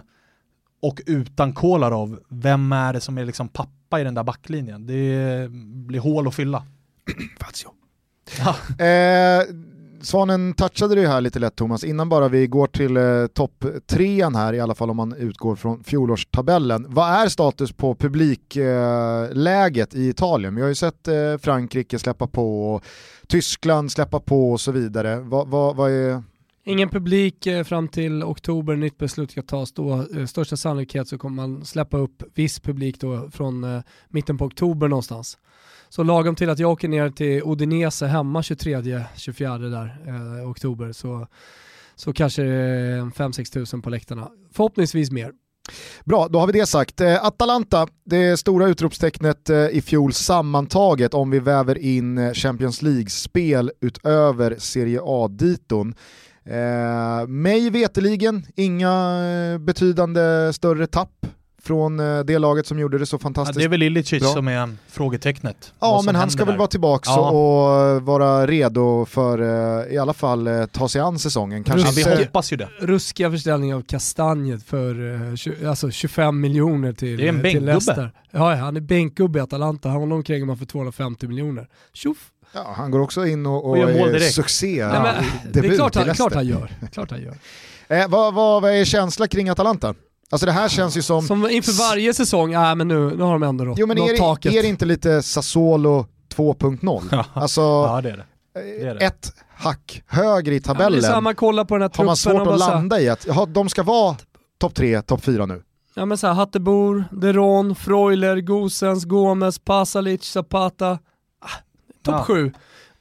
och utan Kolarov, vem är det som är liksom pappa i den där backlinjen? Det blir hål att fylla. Fazio. Ja. Eh, Svanen touchade det här lite lätt Thomas, innan bara vi går till eh, topp trean här, i alla fall om man utgår från fjolårstabellen. Vad är status på publikläget eh, i Italien? Vi har ju sett eh, Frankrike släppa på, och Tyskland släppa på och så vidare. Vad, vad, vad är... Ingen publik eh, fram till oktober, nytt beslut ska tas då. Eh, största sannolikhet så kommer man släppa upp viss publik då från eh, mitten på oktober någonstans. Så lagom till att jag åker ner till Odinese hemma 23-24 där eh, oktober så, så kanske det är 5-6 tusen på läktarna. Förhoppningsvis mer. Bra, då har vi det sagt. Eh, Atalanta, det stora utropstecknet eh, i fjol sammantaget om vi väver in eh, Champions League-spel utöver Serie A-diton. Eh, mig veteligen inga betydande större tapp från eh, det laget som gjorde det så fantastiskt ja, Det är väl Ilicic bra. som är frågetecknet. Ja, men han ska väl där. vara tillbaka Ja. och vara redo för eh, i alla fall eh, ta sig an säsongen. Kanske vi inte, hoppas ju det. Ruskiga försäljningar av kastanjet för alltså 25 miljoner till, Det är en bänkgubbe. Ja, han är bänkgubbe i Atalanta, honom kränger man för 250 miljoner. Tjoff! ja, han går också in och, och, Och är succé. Nej, men, det är klart han, klart han gör. Klart han gör. Eh, vad, vad, vad är känslan kring Atalanta? Alltså det här känns ju som... Som inför varje säsäsong, äh, men nu, nu har de ändå nått, Jo men nått är, taket. det- är det inte lite Sassuolo 2.0? Ja. Alltså Ja, det är det. är det. ett hack högre i Ja, det tabellen så här, man kollar på den här har man svårt och att så här- landa i att jaha, de ska vara topp 3, topp 4 nu. Ja men såhär, Hattebor, Deron, Freuler, Gosens, Gomes, Pasalic, Zapata. Ah, Topp Ja.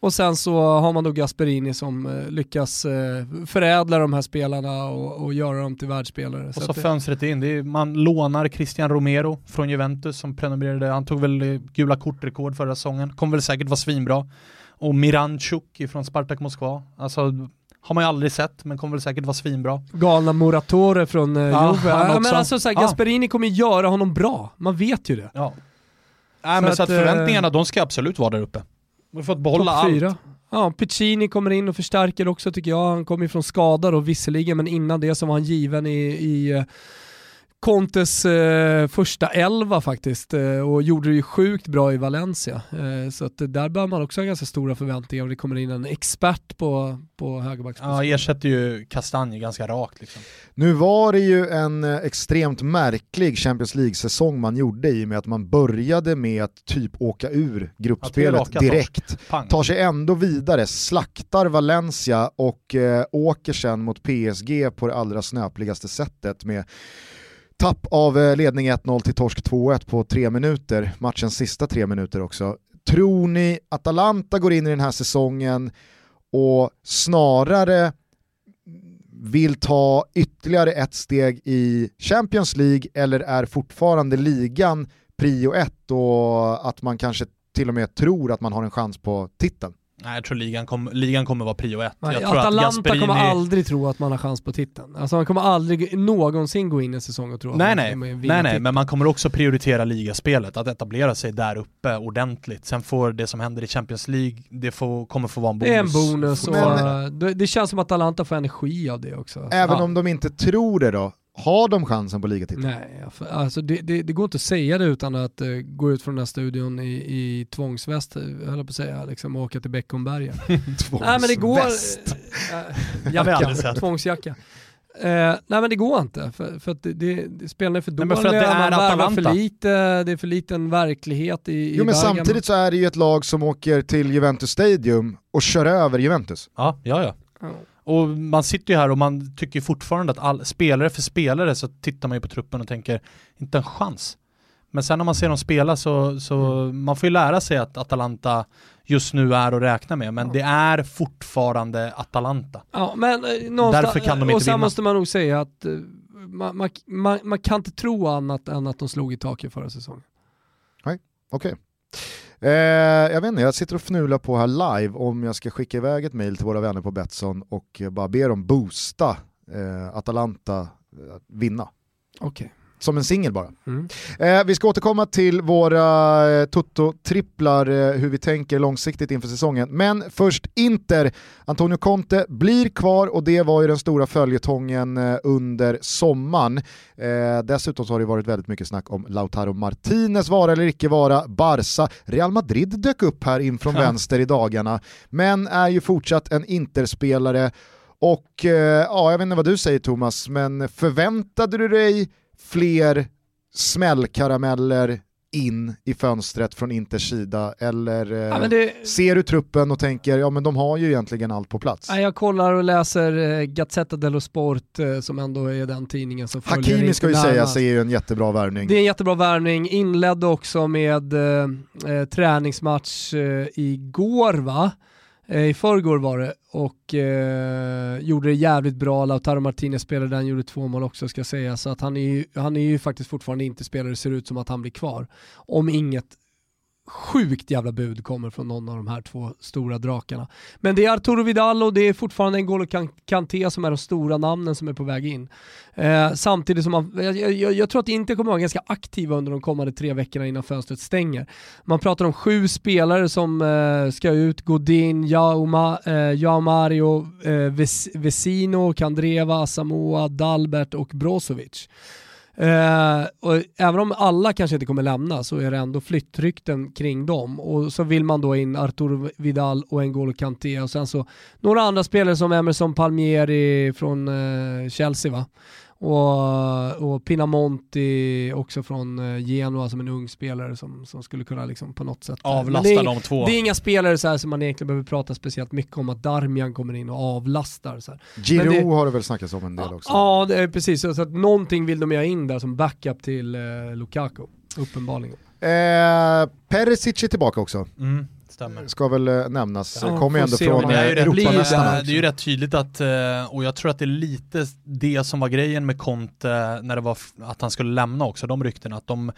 Och sen så har man då Gasperini som eh, lyckas eh, förädla de här spelarna och, och göra dem till världsspelare. Och Så så det- fönstret in, är, man lånar Christian Romero från Juventus som prenumererade, han tog väl eh, gula kortrekord förra säsongen, kommer väl säkert vara svinbra. Och Miranchuk från Spartak Moskva, alltså har man ju aldrig sett men kommer väl säkert vara svinbra. galna Moratore från eh, Ja, Juve. Ja, men alltså, såhär, Ja. Gasperini kommer göra honom bra, man vet ju det. Ja. Nej men så att att, förväntningarna, de ska absolut vara där uppe. Vi har fått behålla allt. fyra. Ja, Piccini kommer in och förstärker också tycker jag. Han kommer ju från skada då visserligen, men innan det så var han given i, i eh, Contes eh, första elva faktiskt eh, och gjorde det ju sjukt bra i Valencia. Eh, så att där bör man också ha ganska stora förväntningar och det kommer in en expert på, på högerbacksposition. Ja, ersätter ju Kastanje ganska rakt liksom. Nu var det ju en eh, extremt märklig Champions League-säsong man gjorde i och med att man började med att typ åka ur gruppspelet direkt. Tar sig ändå vidare, slaktar Valencia och eh, åker sen mot PSG på det allra snöpligaste sättet med tapp av eh, ledning 1-0 till torsk 2-1 på tre minuter, matchens sista tre minuter också. Tror ni Atalanta går in i den här säsongen och snarare vill ta ytterligare ett steg i Champions League eller är fortfarande ligan prio ett och att man kanske till och med tror att man har en chans på titeln? Nej, jag tror ligan, kom, ligan kommer vara prio ett. Nej, jag tror Atalanta att Gasperini... kommer aldrig tro att man har chans på titeln. Alltså man kommer aldrig någonsin gå in i en säsong och tro att Nej man nej, kommer vinna nej nej, titeln. men man kommer också prioritera ligaspelet, att etablera sig där uppe ordentligt. Sen får det som händer i Champions League, det får, kommer få vara en bonus. Det är en bonus och Men- eh, det, det känns som att Atalanta får energi av det också. Även Ja. om de inte tror det då, har de chansen på ligatiteln? Nej, alltså det, det, det går inte att säga det utan att uh, gå ut från den här studion i, i tvångsväst, eh, höll jag på att säga, liksom, och åka till Beckomberga. Nej men det går... Äh, aldrig jacka, tvångsjacka. Eh, nej men det går inte, för, för att det, det, spelarna är för Nej, dåliga, men för att det är man värvar för lite, det är för liten verklighet i, i Jo men Bergamo. samtidigt så är det ju ett lag som åker till Juventus Stadium och kör över Juventus. Ja, ja, ja. Och man sitter ju här och man tycker fortfarande att all, spelare för spelare så tittar man ju på truppen och tänker, inte en chans. Men sen när man ser dem spela så, så man får ju lära sig att Atalanta just nu är att räkna med, men Ja. det är fortfarande Atalanta. Ja, men eh, Därför kan de inte och sen vinna. måste man nog säga att eh, man, man, man, man kan inte tro annat än att de slog i taket förra säsongen. Okej. Eh, jag vet inte, jag sitter och fnular på här live om jag ska skicka iväg ett mail till våra vänner på Betsson och bara be dem boosta eh, Atalanta eh, att vinna. Okej. Som en singel bara. Mm. Eh, vi ska återkomma till våra eh, Toto-tripplar, eh, hur vi tänker långsiktigt inför säsongen. Men först Inter. Antonio Conte blir kvar och det var ju den stora följetongen eh, under sommaren. Eh, dessutom så har det varit väldigt mycket snack om Lautaro Martinez vara eller icke vara. Barca, Real Madrid dök upp här in från Ja. vänster i dagarna, men är ju fortsatt en Interspelare. Och eh, ja, jag vet inte vad du säger Thomas, men förväntade du dig fler smällkarameller in i fönstret från Inters sida? Eller eh, Ja, det, ser du truppen och tänker ja men de har ju egentligen allt på plats? nej, jag kollar och läser eh, Gazzetta dello Sport eh, som ändå är den tidningen som följer Hakimi ska ju närmast. sägas är ju en jättebra värvning. Det är en jättebra värvning, inledde också med eh, träningsmatch eh, igår va? Eh, I förrgår var det och eh, gjorde det jävligt bra. Lautaro Martinez spelade han gjorde två mål också ska jag säga. Så att han är, ju, han är ju faktiskt fortfarande inte spelare, det ser ut som att han blir kvar. Om inget sjukt jävla bud kommer från någon av de här två stora drakarna. Men det är Arturo Vidal och det är fortfarande N'Golo Kanté som är de stora namnen som är på väg in. Eh, samtidigt som man, jag, jag, jag tror att Inter kommer vara ganska aktiva under de kommande tre veckorna innan fönstret stänger. Man pratar om sju spelare som eh, ska ut, Godin, Jauma, eh, Mario, eh, Ves, Vesino, Kandreva, Samoa, Dalbert och Brozovic. Eh, och även om alla kanske inte kommer lämna så är det ändå flyttrykten kring dem. Och så vill man då in Arturo Vidal och N'Golo Kanté och sen så några andra spelare som Emerson Palmieri från eh, Chelsea va? Och, och Pinamonti också från eh, Genoa som en ung spelare som, som skulle kunna liksom på något sätt... Avlasta det är, de två. det är inga spelare så här som man egentligen behöver prata speciellt mycket om att Darmian kommer in och avlastar. Så här. Men det- har det väl snackats om en del också. Ja, det är precis. Så att någonting vill de göra in där som backup till eh, Lukaku, uppenbarligen. Eh, Perisic är tillbaka också, Mm, stämmer. ska väl eh, nämnas. Ja, Kommer ändå från om det är eh, ju rätt, Europamästarna. det, det är ju rätt tydligt att, eh, och jag tror att det är lite det som var grejen med Conte när det var att han skulle lämna också, de ryktena, att de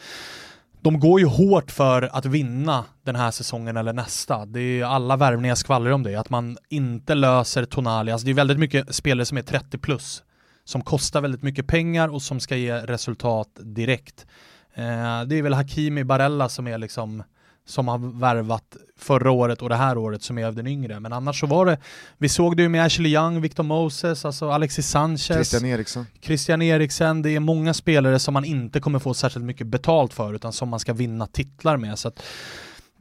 de går ju hårt för att vinna den här säsongen eller nästa. Det är alla värvningar skvallrar om det, att man inte löser Tonali. Alltså det är väldigt mycket spelare som är 30 plus, som kostar väldigt mycket pengar och som ska ge resultat direkt. Eh, det är väl Hakimi Barella som är liksom som har värvat förra året och det här året som är av den yngre. Men annars så var det, vi såg det ju med Ashley Young, Victor Moses, alltså Alexis Sanchez, Christian Eriksen. Christian Eriksen, det är många spelare som man inte kommer få särskilt mycket betalt för utan som man ska vinna titlar med. Så att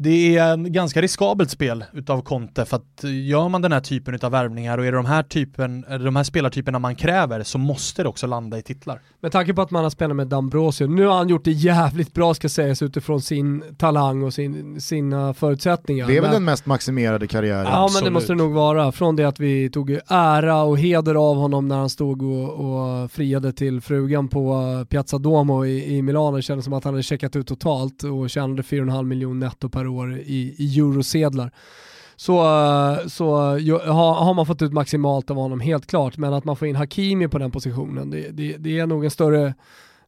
det är en ganska riskabelt spel utav Conte för att gör man den här typen utav värvningar och är det de här, typen, de här spelartyperna man kräver så måste det också landa i titlar. Med tanke på att man har spelat med Dambrosio, nu har han gjort det jävligt bra ska sägas utifrån sin talang och sin, sina förutsättningar. Det är väl Men- den mest maximerade karriären. Ja men det Absolut. måste det nog vara. Från det att vi tog ära och heder av honom när han stod och, och friade till frugan på eh, Piazza Duomo i, i Milano. Det kändes som att han hade checkat ut totalt och tjänade 4,5 miljoner netto per år i, i eurosedlar. Så, eh, så har, har man fått ut maximalt av honom, helt klart. Men att man får in Hakimi på den positionen, det, det, det är nog en större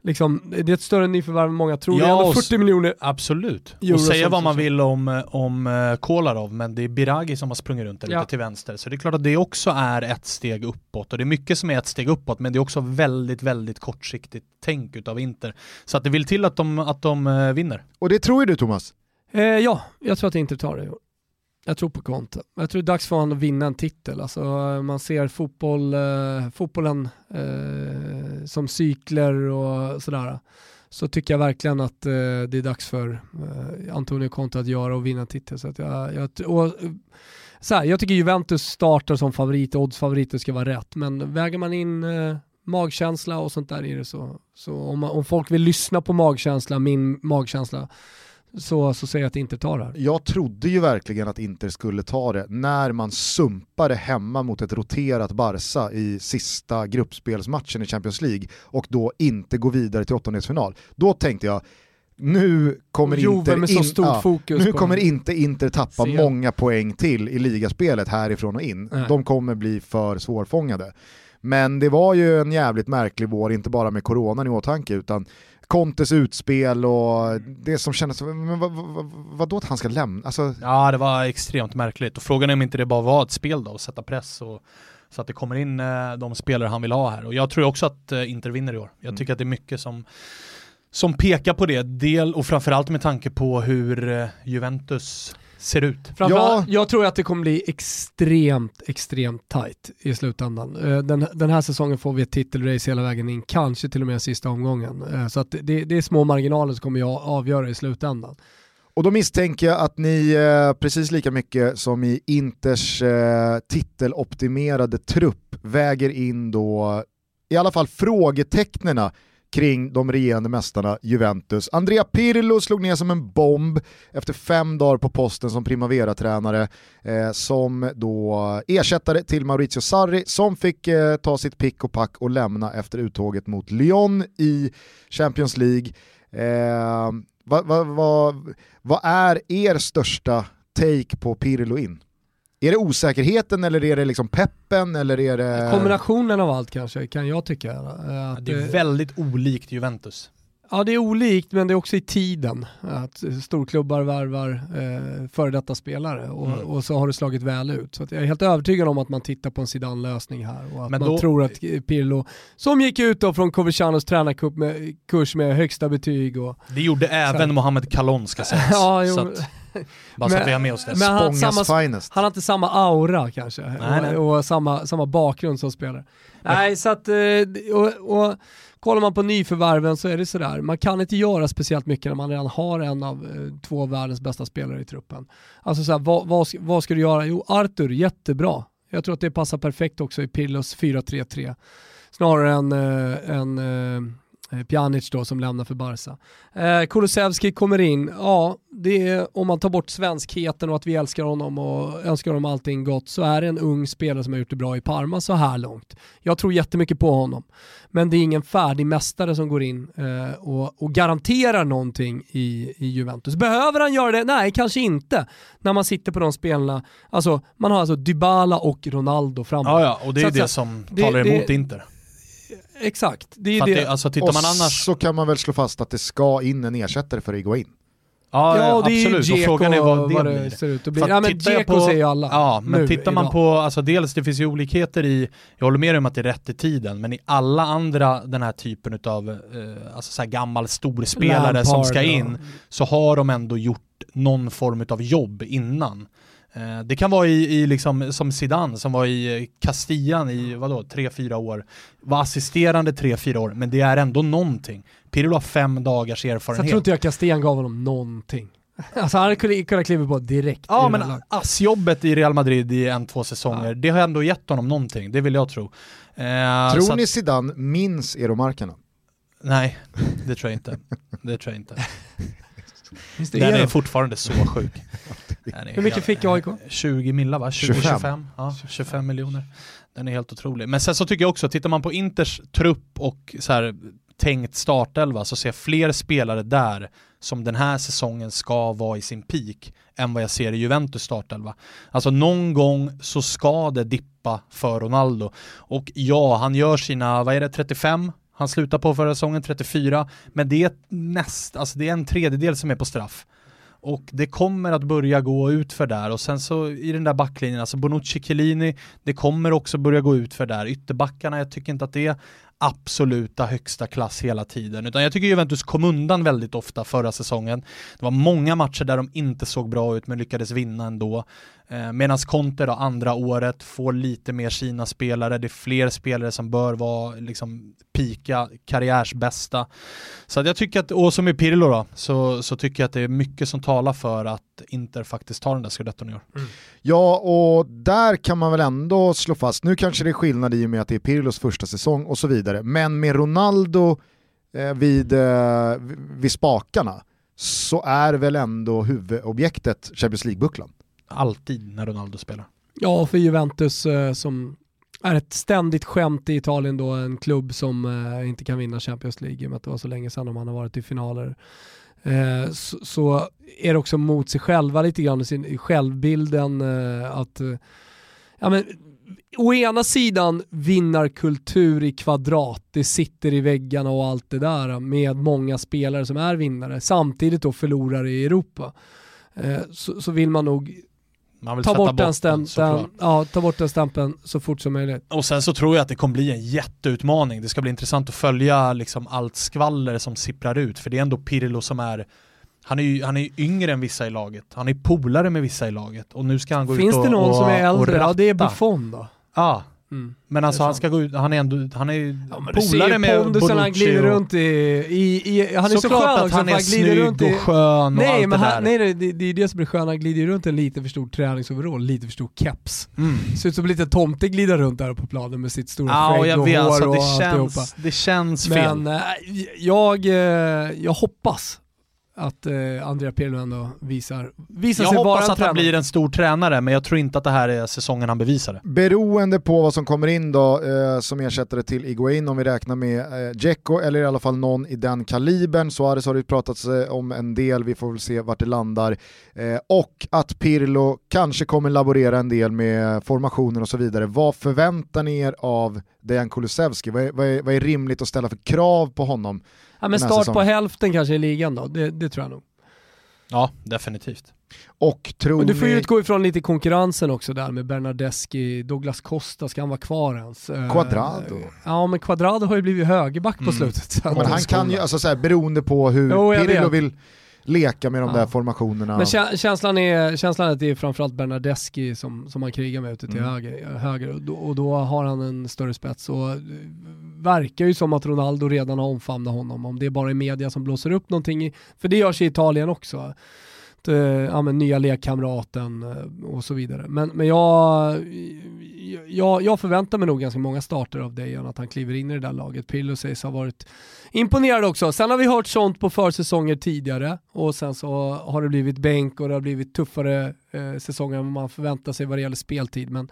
Liksom, det är ett större nyförvärv än många tror. Ja, det är ändå och 40 miljoner. Absolut. Euro och säga vad man vill om, om uh, Kolarov, men det är Biragi som har sprungit runt där Ja. ute till vänster. Så det är klart att det också är ett steg uppåt. Och det är mycket som är ett steg uppåt, men det är också väldigt, väldigt kortsiktigt tänk utav Inter. Så att det vill till att de, att de eh, vinner. Och det tror ju du Thomas. Eh, ja, jag tror att Inter tar det i år. Jag tror på Conte. Jag tror det är dags för honom att vinna en titel. Alltså, eh, man ser fotboll, eh, fotbollen eh, som cykler och sådär. Så tycker jag verkligen att eh, det är dags för eh, Antonio Conte att göra och vinna en titel. Så att jag, jag, och, eh, så här, jag tycker Juventus startar som favorit, oddsfavoriter ska vara rätt. Men väger man in eh, magkänsla och sånt där i det så, så om, man, om folk vill lyssna på magkänsla, min magkänsla, så, så säger jag att Inter tar det här. Jag trodde ju verkligen att Inter skulle ta det när man sumpade hemma mot ett roterat Barca i sista gruppspelsmatchen i Champions League och då inte gå vidare till åttondelsfinal. Då tänkte jag, nu kommer Juve Inter, in, nu kommer inte Inter tappa Sen. många poäng till i ligaspelet härifrån och in. Nej. De kommer bli för svårfångade. Men det var ju en jävligt märklig vår, inte bara med coronan i åtanke utan Contes utspel och det som kändes, men vad, vad, vad, vadå att han ska lämna? Alltså, Ja, det var extremt märkligt. Och frågan är om inte det bara var ett spel då, att sätta press och så att det kommer in eh, de spelare han vill ha här. Och jag tror också att eh, Inter vinner i år. Jag Mm. tycker att det är mycket som, som pekar på det. Del, och framförallt med tanke på hur eh, Juventus ser ut. Ja. Jag tror att det kommer bli extremt, extremt tight i slutändan. Eh, Den, den här säsongen får vi ett titelrace hela vägen in, kanske till och med sista omgången. Eh, Så att det, det är små marginaler som kommer jag avgöra i slutändan. Och då misstänker jag att ni eh, precis lika mycket som i Inters eh, titeloptimerade trupp väger in då i alla fall frågetecknena kring de regerande mästarna Juventus. Andrea Pirlo slog ner som en bomb efter fem dagar på posten som Primavera-tränare eh, som då ersättare till Maurizio Sarri som fick eh, ta sitt pick och pack och lämna efter uttåget mot Lyon i Champions League. Eh, vad va, va, va är er största take på Pirlo in? Är det osäkerheten eller är det liksom peppen eller är det... Kombinationen av allt kanske, kan jag tycka. Att det är väldigt olikt Juventus. Ja det är olikt men det är också i tiden. Att storklubbar värvar eh, före detta spelare och, mm. och, så har det slagit väl ut. Så jag är helt övertygad om att man tittar på en Zidane-lösning här och att men man då... tror att Pirlo, som gick ut då från Covercianos tränarkurs med, kurs med högsta betyg och... Det gjorde även Mohamed Kalon ska sägas. ja, jo, bara så att vi har med oss det. Men han, samma, finest. han har inte samma aura kanske nej, nej. Och, och, samma, samma bakgrund som spelare. Nej, så att, eh, och, och kollar man på nyförvärven så är det sådär, man kan inte göra speciellt mycket när man redan har en av eh, två av världens bästa spelare i truppen. Alltså såhär, vad, vad, vad ska du göra? Jo, Arthur, jättebra. Jag tror att det passar perfekt också i Pirlos 4-3-3. Snarare än, äh, en äh, Pjanic då som lämnar för Barca. Eh, Kulusevski kommer in, ja, det är, om man tar bort svenskheten och att vi älskar honom och önskar honom allting gott så är det en ung spelare som har gjort det bra i Parma så här långt. Jag tror jättemycket på honom. Men det är ingen färdig mästare som går in eh, och, och, garanterar någonting i, i Juventus. Behöver han göra det? Nej, kanske inte. När man sitter på de spelarna, alltså man har alltså Dybala och Ronaldo framme. Ja, ja, och det är så det att, som det, talar emot det, Inter. Exakt. Det är det. det. alltså, tittar och man annars... så kan man väl slå fast att det ska in en ersättare för Iguain. Ja, ja det absolut. är ju frågan är vad det, vad det ser ut att bli. Ja men Dzeko säger ju alla. Ja, men nu, tittar man idag. på, alltså dels det finns ju olikheter i, jag håller med om att det är rätt i tiden, men i alla andra den här typen av, eh, alltså så här gammal storspelare Lampard, som ska in, ja. så har de ändå gjort någon form av jobb innan. Eh, det kan vara i, i liksom, som Zidane som var i Castillan i vadå, tre fyra år. Var assisterande tre fyra år, men det är ändå någonting. Pirlo har fem dagars erfarenhet. Så jag tror inte jag Castillan gav honom någonting. Alltså han hade kunnat kliva på direkt. Ja men assjobbet i Real Madrid i en, två säsonger, ja. det har ändå gett honom någonting, det vill jag tro. Eh, tror ni Zidane minns Eromarkerna? Nej, det tror jag inte. Det tror jag inte. Den är fortfarande så sjuk. Hur mycket fick AIK? 20 millar va? 20, 25. 25, ja, 25 miljoner. Den är helt otrolig. Men sen så tycker jag också, tittar man på Inters trupp och så här, tänkt startelva så ser jag fler spelare där som den här säsongen ska vara i sin peak än vad jag ser i Juventus startelva. Alltså någon gång så ska det dippa för Ronaldo. Och ja, han gör sina, vad är det, 35? Han slutar på förra säsongen 34, men det är näst, alltså det är en tredjedel som är på straff. Och det kommer att börja gå ut för där och sen så i den där backlinjen, alltså Bonucci Chiellini, det kommer också börja gå ut för där. Ytterbackarna, jag tycker inte att det är absoluta högsta klass hela tiden, utan jag tycker Juventus kom undan väldigt ofta förra säsongen. Det var många matcher där de inte såg bra ut men lyckades vinna ändå. Eh, Medan Conte då andra året får lite mer sina spelare, det är fler spelare som bör vara liksom pika karriärsbästa. Så att jag tycker att, och som i Pirlo då, så, så tycker jag att det är mycket som talar för att Inter faktiskt tar den där scudetton i år. Mm. Ja, och där kan man väl ändå slå fast, nu kanske det är skillnad i och med att det är Pirlos första säsong och så vidare, men med Ronaldo eh, vid, eh, vid spakarna så är väl ändå huvudobjektet Champions League-bucklan alltid när Ronaldo spelar. Ja, för Juventus eh, som är ett ständigt skämt i Italien då, en klubb som eh, inte kan vinna Champions League i och med att det var så länge sedan de har varit i finaler. Eh, så, så, är det också mot sig själva lite grann, sin självbilden eh, att eh, ja, men, å ena sidan vinnarkultur i kvadrat, det sitter i väggarna och allt det där med många spelare som är vinnare, samtidigt då förlorare i Europa. Eh, så, så vill man nog ta bort, den stämpeln, ja, ta bort den stämpeln så fort som möjligt. Och sen så tror jag att det kommer bli en jätteutmaning. Det ska bli intressant att följa liksom allt skvaller som sipprar ut, för det är ändå Pirlo som är han är ju han är yngre än vissa i laget, han är polare med vissa i laget och nu ska han gå Finns ut och Finns det någon och, som är äldre? Ja det är Buffon då. Ja, Mm. Men alltså han ska gå ut, han är ändå, han är ju ja, polare med Bonucci. han glider runt i, i, i han är så, så skön att han är snygg och skön och nej, allt men det han, Nej, nej det, det är det som är skönt, han glider runt i en lite för stor träningsoverall, lite för stor keps. Mm. Ser ut som lite tomte glider runt där på planen med sitt stora ja, skägg och, och hår alltså, det och känns, alltihopa. Det känns fel. Men äh, jag, eh, jag hoppas att eh, Andrea Pirlo ändå visar, visar sig vara en Jag hoppas att tränare. han blir en stor tränare, men jag tror inte att det här är säsongen han bevisar det. Beroende på vad som kommer in då, eh, som ersättare till Iguain, om vi räknar med eh, Dzeko eller i alla fall någon i den kalibern. Suarez har det pratats eh, om en del, vi får väl se vart det landar. Eh, och att Pirlo kanske kommer laborera en del med formationer och så vidare. Vad förväntar ni er av Dejan Kulusevski? Vad är, vad, är, vad är rimligt att ställa för krav på honom? Ja men start säsongen. på hälften kanske i ligan då, det, det tror jag nog. Ja, definitivt. Och tror och du får ju ni... utgå ifrån lite konkurrensen också där med Bernardeschi, Douglas Costa, ska han vara kvar ens? Eh, Quadrado. Ja men Quadrado har ju blivit högerback på mm. slutet. Men han kan ju, alltså såhär, beroende på hur jo, Pirlo vill leka med de ja. där formationerna. Men känslan är, känslan är att det är framförallt Bernardeschi som, som han krigar med ute till mm. höger, höger och, då, och då har han en större spets och verkar ju som att Ronaldo redan har omfamnat honom, om det är bara i media som blåser upp någonting, för det görs i Italien också. Eh, ja, men nya lekkamraten eh, och så vidare. Men, men jag, jag, jag förväntar mig nog ganska många starter av Dejan, att han kliver in i det där laget. Pirlo sägs ha varit imponerad också. Sen har vi hört sånt på försäsonger tidigare och sen så har det blivit bänk och det har blivit tuffare eh, säsonger än man förväntar sig vad det gäller speltid. Men,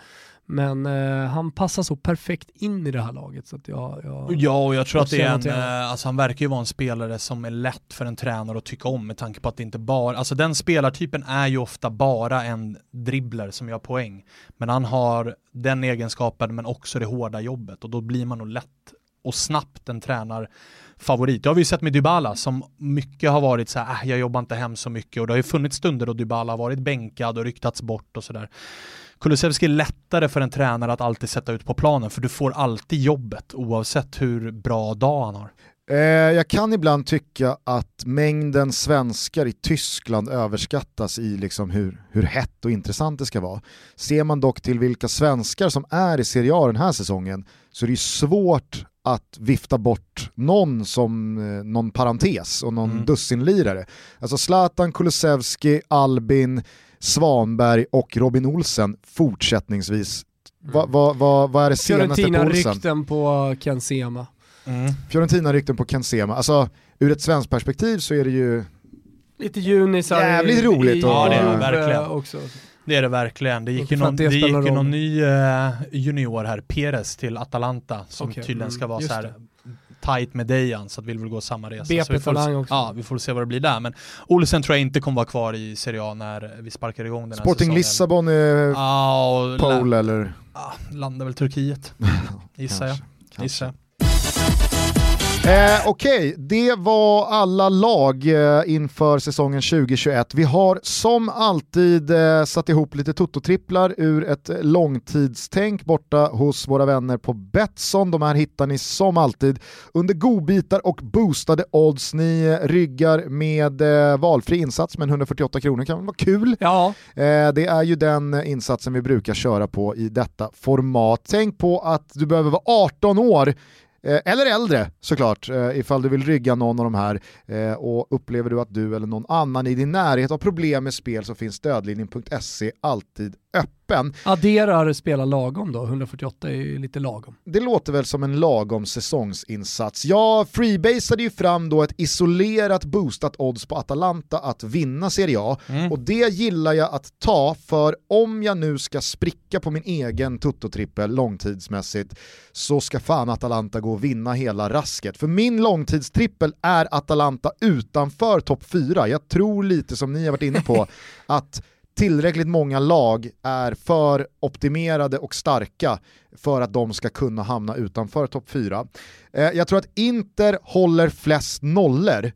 men eh, han passar så perfekt in i det här laget. Så att jag, jag ja, och jag tror att det är en, eh, alltså han verkar ju vara en spelare som är lätt för en tränare att tycka om med tanke på att det inte bara, alltså den spelartypen är ju ofta bara en dribbler som gör poäng. Men han har den egenskapen men också det hårda jobbet och då blir man nog lätt och snabbt en tränarfavorit. Det har vi ju sett med Dybala som mycket har varit så här, äh, jag jobbar inte hem så mycket och det har ju funnits stunder då Dybala har varit bänkad och ryktats bort och sådär. Kulusevski är lättare för en tränare att alltid sätta ut på planen för du får alltid jobbet oavsett hur bra dag han har. Eh, jag kan ibland tycka att mängden svenskar i Tyskland överskattas i liksom hur, hur hett och intressant det ska vara. Ser man dock till vilka svenskar som är i Serie A den här säsongen så är det svårt att vifta bort någon som eh, någon parentes och någon mm. dussinlirare. Alltså Zlatan, Kulusevski, Albin, Svanberg och Robin Olsen fortsättningsvis. Mm. Vad va, va, va är det senaste Fiorentina på Olsen? rykten på Ken Sema. Mm. Fiorentina-rykten på Ken Sema. Alltså ur ett svenskt perspektiv så är det ju Lite junisar Jävligt roligt. I, ja det är det verkligen. Också. Det är det verkligen. Det gick ju någon, det gick någon ny uh, junior här, Perez till Atalanta, som okay. tydligen ska mm, vara så här tight med Dejan så att vi vill gå samma resa. BP så Talang också. Ja, vi får se vad det blir där. Men Olsen tror jag inte kommer vara kvar i Serie A när vi sparkar igång den här Sporting säsongen. Lissabon är ah, pole eller? Ah, landar väl Turkiet, gissar jag. Gissar jag. Eh, Okej, okay. det var alla lag eh, inför säsongen 2021. Vi har som alltid eh, satt ihop lite tototripplar ur ett långtidstänk borta hos våra vänner på Betsson. De här hittar ni som alltid under godbitar och boostade odds. Ni ryggar med eh, valfri insats med 148 kronor, kan vara kul. Ja. Eh, det är ju den insatsen vi brukar köra på i detta format. Tänk på att du behöver vara 18 år Eh, Eh, eller äldre såklart, eh, ifall du vill rygga någon av de här eh, och upplever du att du eller någon annan i din närhet har problem med spel så finns stödlinjen.se alltid öppen. Adderar spela lagom då, 148 är ju lite lagom. Det låter väl som en lagom säsongsinsats. Jag freebasade ju fram då ett isolerat boostat odds på Atalanta att vinna Serie A mm. och det gillar jag att ta för om jag nu ska spricka på min egen tuttotrippel långtidsmässigt så ska fan Atalanta gå och vinna hela rasket. För min långtidstrippel är Atalanta utanför topp 4. Jag tror lite som ni har varit inne på att tillräckligt många lag är för optimerade och starka för att de ska kunna hamna utanför topp 4. Eh, jag tror att Inter håller flest nollor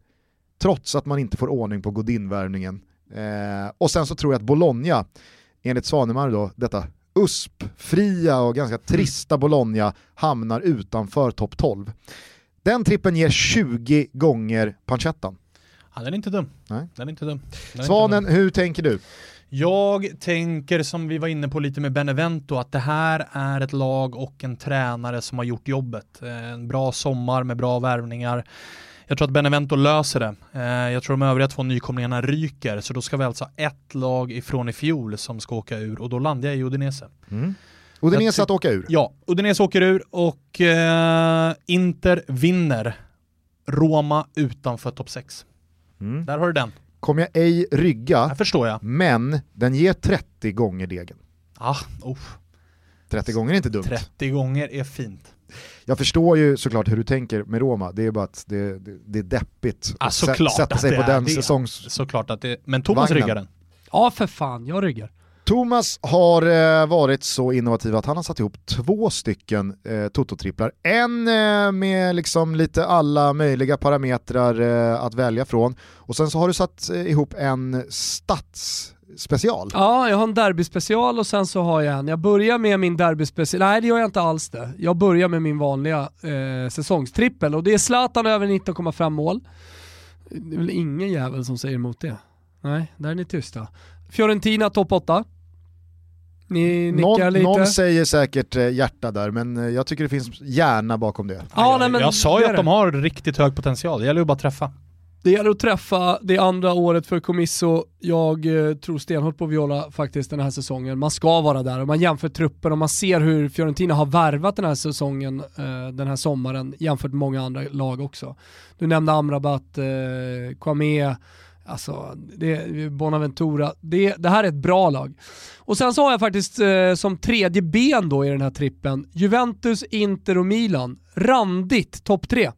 trots att man inte får ordning på Godin-värvningen. Eh, och sen så tror jag att Bologna, enligt Svanemar då, detta USP-fria och ganska trista Bologna hamnar utanför topp 12. Den trippen ger 20 gånger pancettan. Ja, den är inte dum. Nej. Den är inte dum. Den Svanen, inte dum. hur tänker du? Jag tänker som vi var inne på lite med Benevento att det här är ett lag och en tränare som har gjort jobbet. Eh, en bra sommar med bra värvningar. Jag tror att Benevento löser det. Eh, jag tror de övriga två nykomlingarna ryker, så då ska vi alltså ha ett lag ifrån i fjol som ska åka ur och då landar jag i Udinese. Mm. Udinese att åka ur? Ja, Udinese åker ur och eh, Inter vinner. Roma utanför topp 6. Mm. Där har du den. Kommer jag ej rygga, det förstår jag. men den ger 30 gånger degen. Ah, oh. 30 gånger är inte dumt. 30 gånger är fint. Jag förstår ju såklart hur du tänker med Roma, det är bara att det, det, det är deppigt ah, att sätta sig på den det. säsongs... Såklart att det Men Thomas vagnen. ryggar den. Ja för fan, jag ryggar. Thomas har eh, varit så innovativ att han har satt ihop två stycken eh, Toto-tripplar. En eh, med liksom lite alla möjliga parametrar eh, att välja från och sen så har du satt eh, ihop en Stats-special. Ja, jag har en derbyspecial och sen så har jag en. Jag börjar med min derbyspecial, nej det gör jag inte alls det. Jag börjar med min vanliga eh, säsongstrippel och det är Zlatan över 19,5 mål. Det är väl ingen jävel som säger emot det. Nej, där är ni tysta. Fiorentina topp 8. Ni nickar någon, lite. Någon säger säkert eh, hjärta där, men eh, jag tycker det finns hjärna bakom det. Ja, jag, nej, men jag sa ju att de har riktigt hög potential, det gäller ju bara att träffa. Det gäller att träffa, det andra året för Comisso. Jag eh, tror stenhårt på Viola faktiskt den här säsongen. Man ska vara där och man jämför truppen och man ser hur Fiorentina har värvat den här säsongen, eh, den här sommaren, jämfört med många andra lag också. Du nämnde Amrabat, eh, Kwame, Alltså, det, Bonaventura, det, det här är ett bra lag. Och sen så har jag faktiskt eh, som tredje ben då i den här trippen, Juventus, Inter och Milan. Randigt topp tre.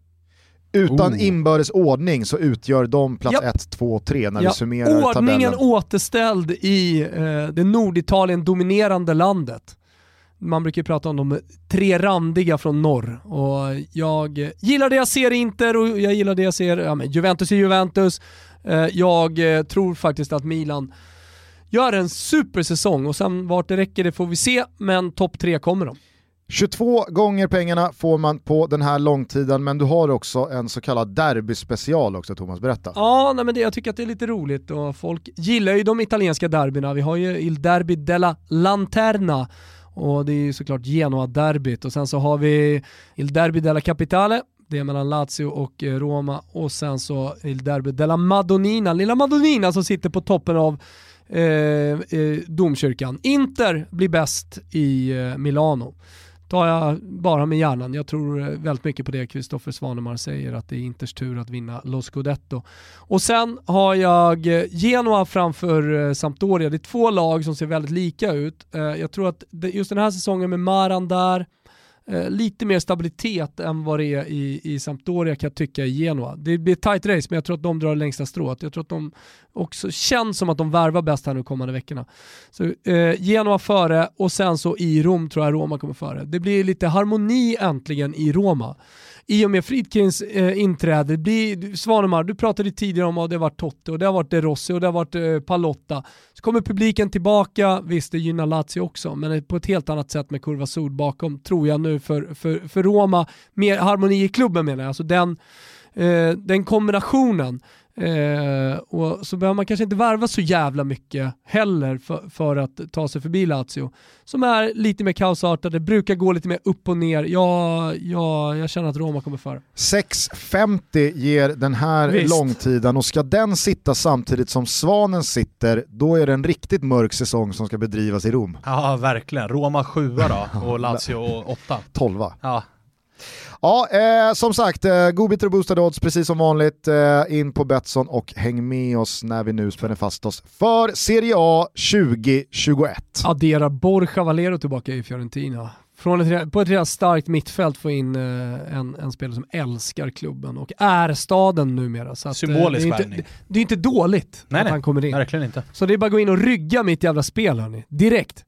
Utan oh. inbördes ordning så utgör de plats 1, 2, 3 när ja. vi summerar Ordningen tabellen. Ordningen återställd i eh, det Norditalien dominerande landet. Man brukar ju prata om de tre randiga från norr och jag gillar det jag ser i Inter och jag gillar det jag ser, ja, men Juventus är Juventus, Eh, jag eh, tror faktiskt att Milan gör en supersäsong och sen vart det räcker det får vi se, men topp tre kommer de. 22 gånger pengarna får man på den här långtiden, men du har också en så kallad derbyspecial också Thomas, berätta. Ja, nej, men det, jag tycker att det är lite roligt och folk gillar ju de italienska derbyna. Vi har ju Il Derby della Lanterna och det är ju såklart Genoa-derbyt och sen så har vi Il Derby della Capitale det är mellan Lazio och eh, Roma och sen så Il Derby della Madonnina, lilla Madonnina som sitter på toppen av Eh, eh, domkyrkan. Inter blir bäst i eh, Milano. Tar jag bara med hjärnan. Jag tror eh, väldigt mycket på det Kristoffer Svanemar säger, att det är Inters tur att vinna Los Scudetto. Och sen har jag eh, Genoa framför Sampdoria. Det är två lag som ser väldigt lika ut. Jag tror att just den här säsongen med Maran där, eh, lite mer stabilitet än vad det är i, i Sampdoria kan jag tycka i Genoa. Det blir ett tight race men jag tror att de drar längsta strået. Jag tror att de också känns som att de värvar bäst här nu kommande veckorna. Så eh, Genoa före och sen så i Rom tror jag Roma kommer före. Det blir lite harmoni äntligen i Roma i och med Friedkins eh, inträde, blir, Svanemar, du pratade tidigare om att det har varit Totte och det har varit De Rossi och det har varit eh, Palotta. Så kommer publiken tillbaka, visst det gynnar Lazio också, men på ett helt annat sätt med Kurva Sud bakom, tror jag nu för, för, för Roma. Mer harmoni i klubben menar jag, alltså den, eh, den kombinationen Eh, och så behöver man kanske inte varva så jävla mycket heller för, för, att ta sig förbi Lazio. Som är lite mer kaosartade, brukar gå lite mer upp och ner. Ja, ja, jag känner att Roma kommer före. 6.50 ger den här Visst. långtiden och ska den sitta samtidigt som Svanen sitter, då är det en riktigt mörk säsong som ska bedrivas i Rom. Ja, verkligen. Roma 7 då och Lazio 8. 12. Ja, Ja, eh, som sagt, eh, godbitar och boostade odds precis som vanligt. Eh, in på Betsson och häng med oss när vi nu spänner fast oss för Serie A 2021. Addera Borja Valero tillbaka i Fiorentina. Från ett, på ett redan starkt mittfält få in eh, en, en spelare som älskar klubben och är staden numera. Så att, eh, Symbolisk det, är inte, det är inte dåligt nej, att nej, han kommer in. Verkligen inte. Så det är bara att gå in och rygga mitt jävla spel hörni, direkt.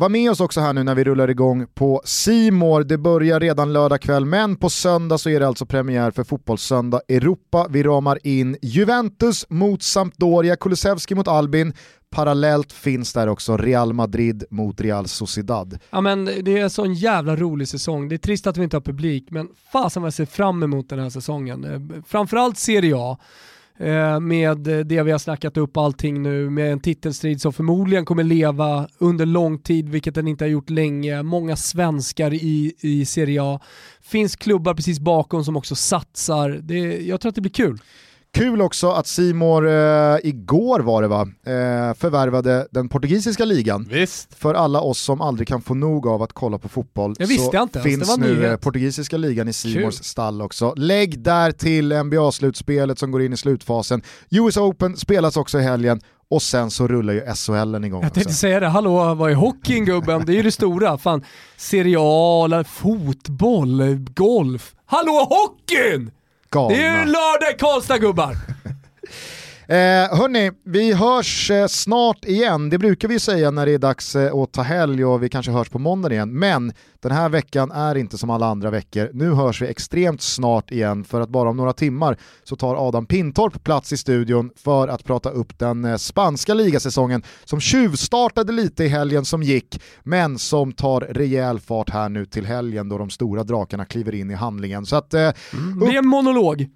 Var med oss också här nu när vi rullar igång på Simor. Det börjar redan lördag kväll, men på söndag så är det alltså premiär för Fotbollssöndag Europa. Vi ramar in Juventus mot Sampdoria, Kulusevski mot Albin. Parallellt finns där också Real Madrid mot Real Sociedad. Ja men det är en sån jävla rolig säsong. Det är trist att vi inte har publik, men fasen vad jag ser fram emot den här säsongen. Eh, framförallt Serie A. Eh, med det vi har snackat upp allting nu, med en titelstrid som förmodligen kommer leva under lång tid, vilket den inte har gjort länge. Många svenskar i, i Serie A. Finns klubbar precis bakom som också satsar. Det, jag tror att det blir kul. Kul också att Simor eh, igår var det va, eh, förvärvade den portugisiska ligan. Visst. För alla oss som aldrig kan få nog av att kolla på fotboll jag visste så inte finns nu nyhet. eh, portugisiska ligan i Simors stall också. Lägg där till NBA-slutspelet som går in i slutfasen. US Open spelas också i helgen och sen så rullar ju SHL igång Jag tänkte också. säga det, hallå vad är hockeyn gubben? Det är ju det stora. Fan, serial, fotboll, golf. Hallå hockeyn! Galna. Det är ju lördag i Karlstad gubbar! Eh, hörni, vi hörs eh, snart igen. Det brukar vi säga när det är dags eh, att ta helg och vi kanske hörs på måndag igen. Men den här veckan är inte som alla andra veckor. Nu hörs vi extremt snart igen för att bara om några timmar så tar Adam Pintorp plats i studion för att prata upp den eh, spanska ligasäsongen som tjuvstartade lite i helgen som gick men som tar rejäl fart här nu till helgen då de stora drakarna kliver in i handlingen. Så att, eh, Det är en monolog.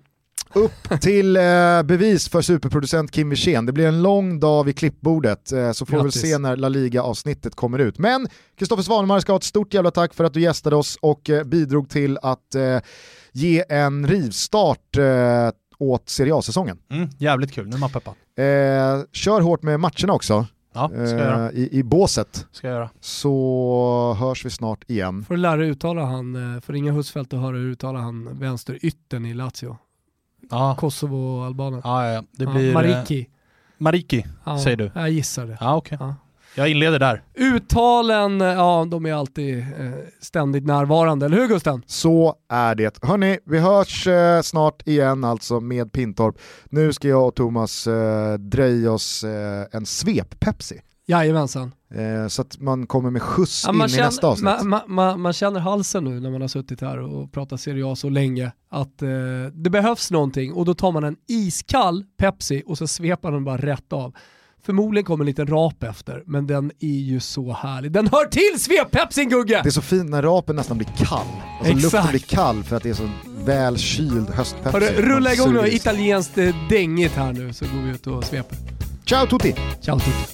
Upp till eh, bevis för superproducent Kim Wirsén. Det blir en lång dag vid klippbordet, eh, så får vi väl Grattis. se när La Liga-avsnittet kommer ut. Men Kristoffer Svanemar ska ha ett stort jävla tack för att du gästade oss och eh, bidrog till att eh, ge en rivstart eh, åt Serie A-säsongen. Mm, jävligt kul, nu är man peppad. Eh, kör hårt med matcherna också, Ja, ska jag göra. i, i båset, Ska jag göra. så hörs vi snart igen. Får du lära dig uttala han, får ringa Husfeldt och höra hur uttala han vänsteryttern i Lazio. Ja, Kosovo och Albanien. ja, ja. det Ja, blir... eh, Mariki. Mariki, Ja, säger du. Jag gissar det. Ja. Ja. Jag inleder där. Uttalen, eh, ja de är alltid eh, ständigt närvarande, eller hur Gusten? Så är det. Hörni, vi hörs eh, snart igen alltså med Pintorp. Nu ska jag och Thomas eh, dreja oss eh, en svep-Pepsi. Jajamensan. Eh, så att man kommer med skjuts Ja, in man, i nästa avsnitt. man, man, man, man känner halsen nu när man har suttit här och pratat Serie A så länge att eh, det behövs någonting och då tar man en iskall Pepsi och så svepar den bara rätt av. Förmodligen kommer en liten rap efter, men den är ju så härlig. Den hör till svep-Pepsin Gugge! Det är så fint när rapen nästan blir kall. Alltså Exakt. luften blir kall för att det är så väl kyld höstpepsi. Hörru, rulla igång något italienskt eh, dängigt här nu så går vi ut och sveper. Ciao tutti! Ciao tutti.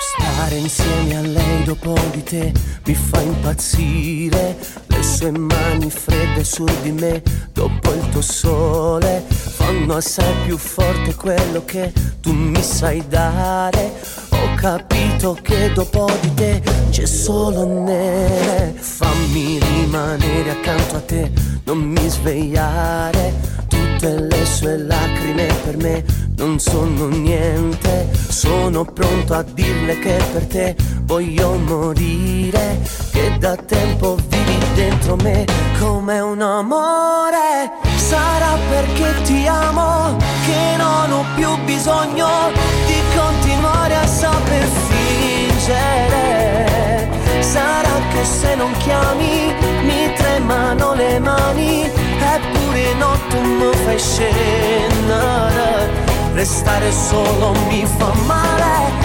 Stare insieme a lei dopo di te mi fa impazzire. Le sue mani fredde su di me dopo il tuo sole fanno assai più forte quello che tu mi sai dare. Ho capito che dopo di te c'è solo neve. Fammi rimanere accanto a te, non mi svegliare. Tutte le sue lacrime per me non sono niente. Sono pronto a dirle che per te voglio morire. Che da tempo vivi dentro me come un amore. Sarà perché ti amo che non ho più bisogno di continuare a saper fingere. Sarà che se non chiami mi tremano le mani Eppure no tu mi fai scendere Restare solo mi fa male